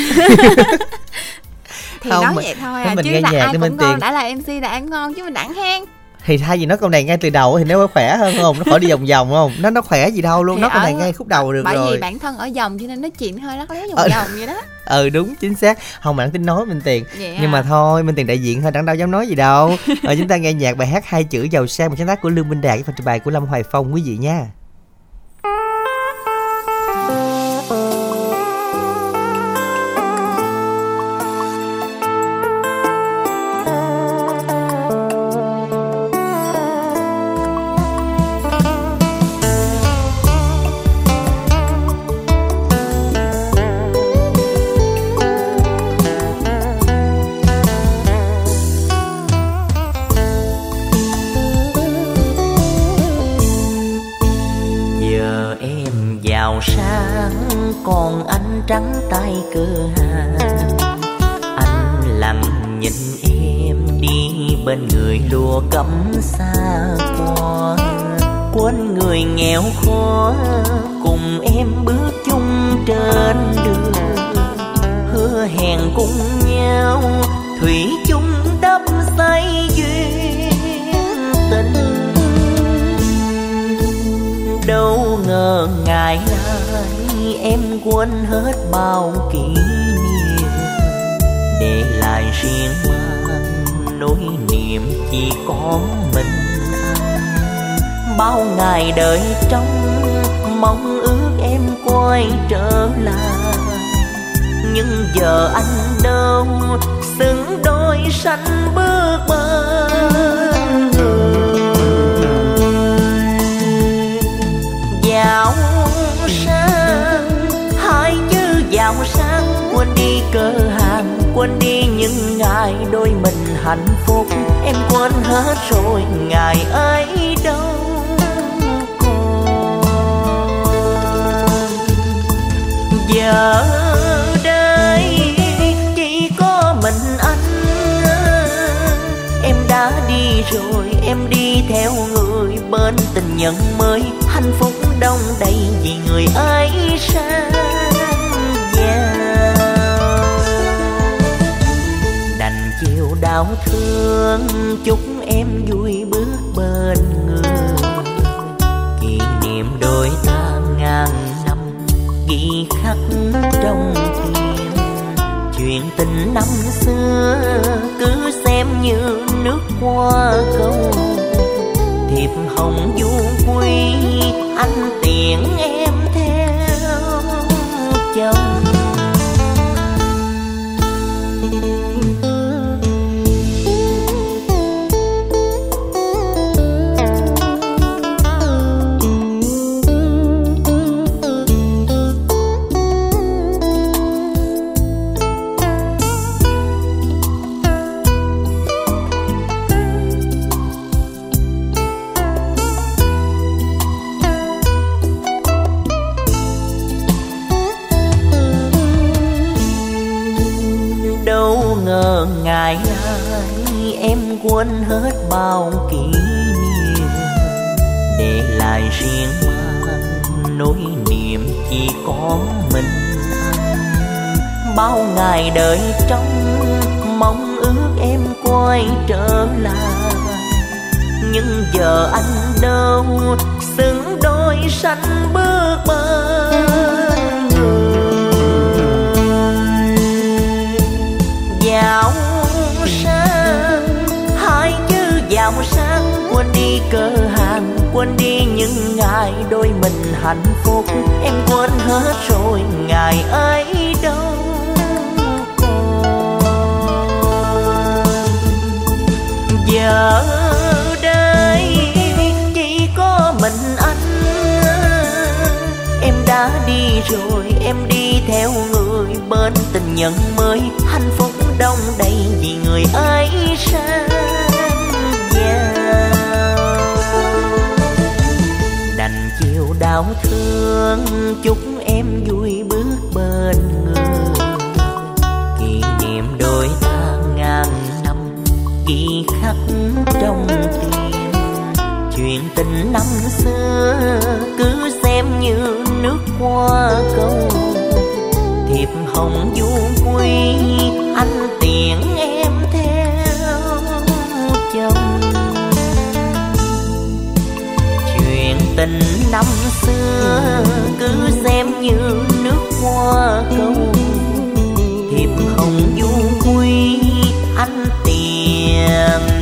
Thì Không, nói mình- vậy thôi à mình chứ nghe là nhạc ai cũng mình ngon tiền. đã là mc đã ăn ngon chứ mình đặng hen thì thay vì nói câu này ngay từ đầu thì nó khỏe hơn không? Nó khỏi đi vòng vòng không? Nó nó khỏe gì đâu luôn Thì nó câu này ngay khúc đầu được bởi rồi. vì bản thân ở dòng cho nên nó chuyện hơi lắc léo vòng Ờ. vòng vậy đó. Ừ đúng chính xác. Không mà đáng tin nói minh tiền. Vậy nhưng à? mà thôi minh tiền đại diện thôi đáng đâu dám nói gì đâu. Ờ, chúng ta nghe nhạc bài hát hai chữ giàu sang một sáng tác của lương minh đạt với phần trình bày của lâm hoài phong quý vị nha người cấm xa qua quên người nghèo khó, cùng em bước chung trên đường. Hứa hẹn cùng nhau, thủy chung đắp xây duyên tình. Đâu ngờ ngày nay em quên hết bao kỷ niệm, để lại riêng mình nỗi niềm chỉ có mình. Anh bao ngày đợi trong mong ước em quay trở lại. Nhưng giờ anh đâu xứng đôi sanh bước bên người giàu sang hai chữ dạo sang quên đi cơ hàng, quên đi những ngày đôi mình hạnh phúc. Em quên hết rồi, ngày ấy đâu còn. Giờ đây chỉ có mình anh. Em đã đi rồi, em đi theo người bên tình nhân mới. Hạnh phúc đông đầy vì người ấy sao đau thương. Chúc em vui bước bên người. Kỷ niệm đôi ta ngàn năm ghi khắc trong tim. Chuyện tình năm xưa, cứ xem như nước qua câu thiệp hồng du quy, anh tiễn em. Rồi em đi theo người bên tình nhân mới. Hạnh phúc đông đầy vì người ấy sang đành chiều đau thương, chúc em vui bước bên người. Kỷ niệm đôi ta ngàn năm ghi khắc trong tim. Chuyện tình năm xưa cứ qua câu thiệp hồng du quy anh tiễn em theo chồng. Chuyện tình năm xưa, cứ xem như nước qua câu thiệp hồng du quy anh tiễn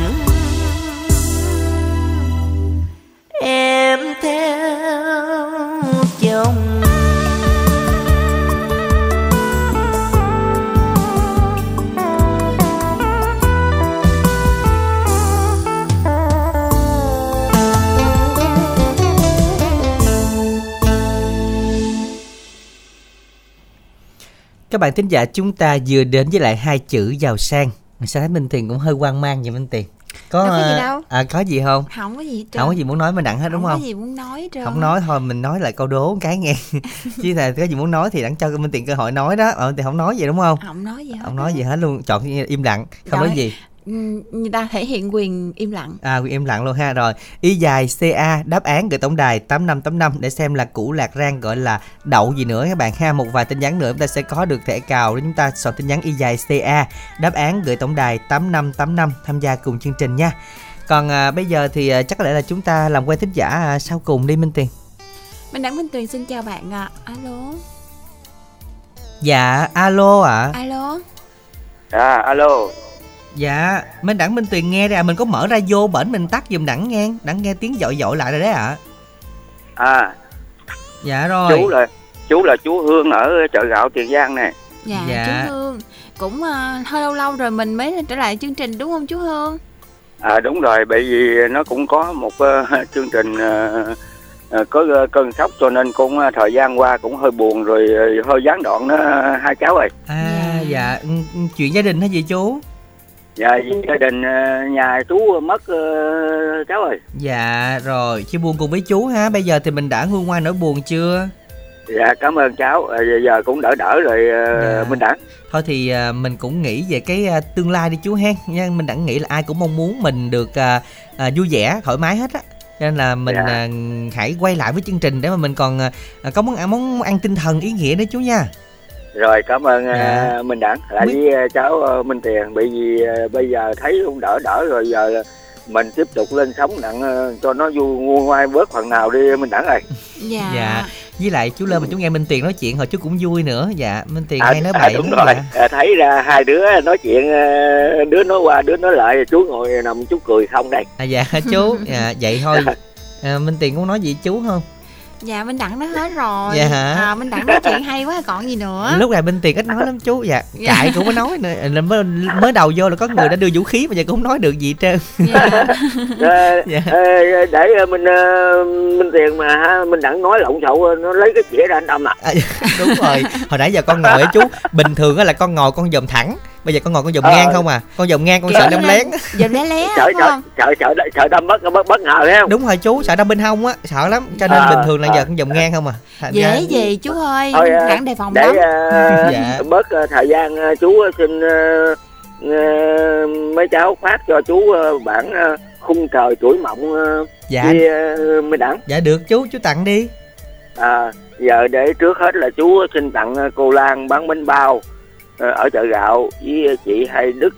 Các bạn thính giả chúng ta vừa đến với lại hai chữ giàu sang. Sao thấy Minh Tiền cũng hơi quan mang vậy Minh Tiền? Có Đâu có gì à, đâu. À có gì không? không có gì hết trơn. Không có gì muốn nói mình đặng hết đúng không không? có gì muốn nói trơn Không nói thôi mình nói lại câu đố một cái nghe. Chứ là có gì muốn nói thì đặng cho Minh Tiền cơ hội nói đó. Ờ thì không nói gì đúng không? không nói gì hết Không nói gì hết luôn, chọn im lặng, không Rồi. nói gì. Người ta thể hiện quyền im lặng. À quyền im lặng luôn ha. Rồi Y dài CA đáp án gửi tổng đài 8585 Để xem là củ lạc rang gọi là đậu gì nữa các bạn ha. Một vài tin nhắn nữa chúng ta sẽ có được thẻ cào Để chúng ta soạn tin nhắn Y dài CA Đáp án gửi tổng đài 8585 Tham gia cùng chương trình nha. Còn à, bây giờ thì à, chắc có lẽ là chúng ta làm quen thính giả à, sau cùng đi Minh Tiền Minh Đẳng Minh Tuyền xin chào bạn ạ. Alo. Dạ alo ạ. Alo. À, alo. Dạ Minh Đẳng Minh Tuyền nghe ra Mình có mở ra vô bển mình tắt giùm Đẳng nghe. Đẳng nghe tiếng dội dội lại rồi đấy ạ. À, Dạ rồi. Chú là chú là chú Hương ở chợ gạo Tiền Giang nè. dạ, Dạ. chú Hương. Cũng ờ, hơi lâu lâu rồi mình mới trở lại chương trình đúng không chú Hương? À đúng rồi, bởi vì nó cũng có một ờ, chương trình ờ, ờ, có cơn sốc cho nên cũng thời gian qua cũng hơi buồn rồi hơi gián đoạn đó hai cháu ơi. À dạ. Ừ, ừ, Chuyện gia đình hả gì chú Dạ gia đình ờ, nhà chú mất ờ, cháu ơi. Dạ rồi Chia buồn cùng với chú ha Bây giờ thì mình đã nguôi ngoai nỗi buồn chưa Dạ cảm ơn cháu. Ờ, giờ, giờ cũng đỡ đỡ rồi ờ, Dạ. Minh Đẳng. Thôi thì à, mình cũng nghĩ về cái à, tương lai đi chú hen nha Mình đã nghĩ là ai cũng mong muốn mình được à, à, vui vẻ, thoải mái hết á cho nên là mình Dạ. à, hãy quay lại với chương trình để mà mình còn à, có món ăn món ăn tinh thần ý nghĩa nữa chú nha Rồi cảm ơn ờ, Dạ. Minh Đẳng. Lại Minh- với ờ, cháu ờ, Minh Tiền bởi vì ờ, bây giờ thấy cũng đỡ đỡ rồi giờ mình tiếp tục lên sống nặng ờ, cho nó vui nguôi ngoai bớt phần nào đi Minh Đẳng ơi. dạ. Dạ. Với lại chú lên mà chú nghe Minh Tiền nói chuyện hồi chú cũng vui nữa. Dạ Minh Tiền hay nói à, bậy đúng lắm, rồi. dạ. à, thấy ra hai đứa nói chuyện ờ, đứa nói qua đứa nói lại chú ngồi nằm chú cười không đây À dạ chú. Dạ, Vậy thôi. À, Minh Tiền cũng nói gì chú không dạ Minh Đẳng nói hết rồi. Dạ hả? à, Minh Đẳng nói chuyện hay quá còn gì nữa? Lúc này Minh Tiền ít nói lắm chú. Dạ Dạ. chạy cũng có nói nữa. Mới, mới đầu vô là có người đã đưa vũ khí mà giờ cũng không nói được gì hết trơn. Dạ. Ờ, Dạ. ờ, để mình Minh Tiền mà ha, mình đặng nói lộn xộn ờ, nó lấy cái chĩa ra anh đâm à. À, đúng rồi. Hồi nãy giờ con ngồi á chú. Bình thường á là con ngồi con dòm thẳng bây giờ con ngồi con dòm Ờ. ngang không à? Con dòm ngang con Kiểu sợ đâm lén. Giờ lé lé sợ sợ sợ sợ sợ đâm bất bất bất ngờ thấy không? Đúng rồi chú sợ đâm bên hông á sợ lắm. Cho nên À, bình thường là giờ à. con dòm ngang không à? Thành dễ ra- gì chú ơi Thôi, ờ, đề phòng để lắm. ờ, Dạ. bớt ờ, thời gian ờ, chú xin ờ, ờ, mấy cháu phát cho chú ờ, bản ờ, khung trời tuổi mộng ờ, dạ. ờ, Minh Đẳng. Dạ được chú chú tặng đi. À, giờ để trước hết là chú xin tặng ờ, cô Lan bán bánh bao. ờ, ở chợ gạo với chị Hai Đức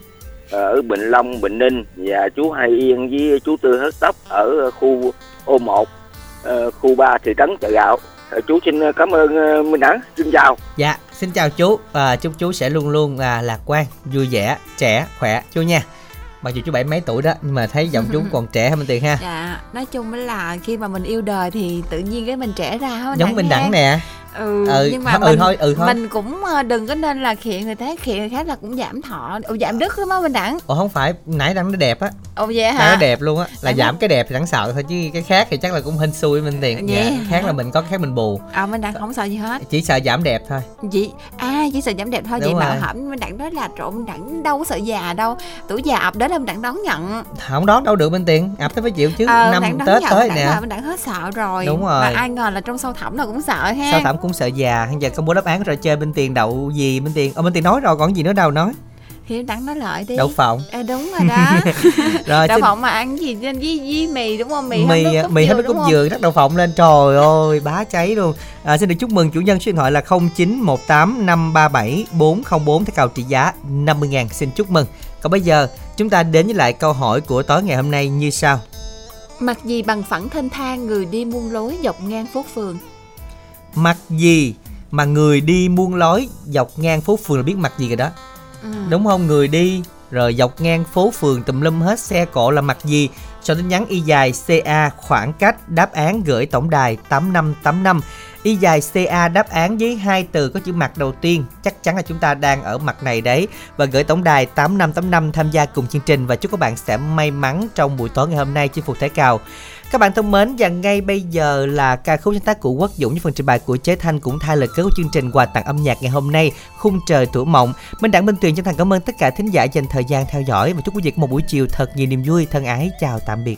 ở Bình Long, Bình Ninh và chú Hai Yên với chú Tư Hớt Tóc ở khu O1, ờ, khu 3 thị trấn chợ gạo. Ờ, chú xin cảm ơn ờ, Minh Đẳng, xin chào. dạ xin chào chú. À, chúc chú sẽ luôn luôn à, lạc quan vui vẻ trẻ khỏe. Chú nha. Mặc dù chú bảy mấy tuổi đó nhưng mà thấy giọng chú còn trẻ hơn Minh Tiền ha. Dạ nói chung là khi mà mình yêu đời thì tự nhiên cái mình trẻ ra giống Minh Đẳng nè ừ, Ừ, nhưng mà ừ mình, thôi, ừ thôi. mình cũng ờ, đừng có nên là khiển người thế khiển người khác là cũng giảm thọ. Ừ, giảm đức lắm á mình đẳng. Ồ không phải nãy đang nó đẹp á. Ồ vậy hả nó đẹp luôn á. Là Em giảm cái đẹp thì đáng sợ thôi chứ cái khác thì chắc là cũng hên xui Minh Tiền. Vậy dạ, khác là mình có cái khác mình bù. À mình đẳng không sợ gì hết. Chỉ sợ giảm đẹp thôi. Chị à chỉ sợ giảm đẹp thôi. Đúng vậy mà rồi. hẩm mình đẳng nói là trộn mình đẳng đâu có sợ già đâu. Tuổi già ập đến là mình đẳng đón nhận. Không đón đâu được Minh Tiền ập tới phải chịu chứ Ờ, năm Tết tới nè. mình đẳng hết sợ rồi. Đúng rồi. mà ai ngờ là trong sâu thẳm là cũng sợ ha. Sao thẩm cũng sợ già bây giờ công bố đáp án rồi chơi Minh Tiền đậu gì Minh Tiền ờ Minh Tiền nói rồi còn gì nữa đâu nói. Thì đẳng nói lợi đi. Đậu phộng. À, đúng rồi đó. Rồi đậu phộng mà ăn gì với, với, với mì đúng không? Mì mì nước cốt mì hết nước cốt dừa rắc đậu phộng lên. Trời ơi bá cháy luôn. À, xin được chúc mừng chủ nhân số điện thoại là 0918 537 404 theo cầu trị giá 50 ngàn. Xin chúc mừng. Còn bây giờ chúng ta đến với lại câu hỏi của tối ngày hôm nay như sau. Mặc gì bằng phẳng thênh thang người đi muôn lối dọc ngang phố phường mặt gì mà người đi muôn lối dọc ngang phố phường là biết mặt gì rồi đó. Ừ. đúng không? Người đi rồi dọc ngang phố phường tùm lum hết xe cộ là mặt gì? Cho tin nhắn y dài ca khoảng cách đáp án gửi tổng đài 8585 y dài ca đáp án với hai từ có chữ mặt đầu tiên. Chắc chắn là chúng ta đang ở mặt này đấy. Và gửi tổng đài 8585 tham gia cùng chương trình. Và chúc các bạn sẽ may mắn trong buổi tối ngày hôm nay chinh phục thể cào các bạn thân mến, và ngay bây giờ là ca khúc sáng tác của Quốc Dũng với phần trình bày của Chế Thanh cũng thay lời kết của chương trình quà tặng âm nhạc ngày hôm nay, khung trời tuổi mộng. Minh Đẳng Minh Tuyền, chân thành cảm ơn tất cả thính giả dành thời gian theo dõi và chúc quý vị một buổi chiều thật nhiều niềm vui, thân ái, chào tạm biệt.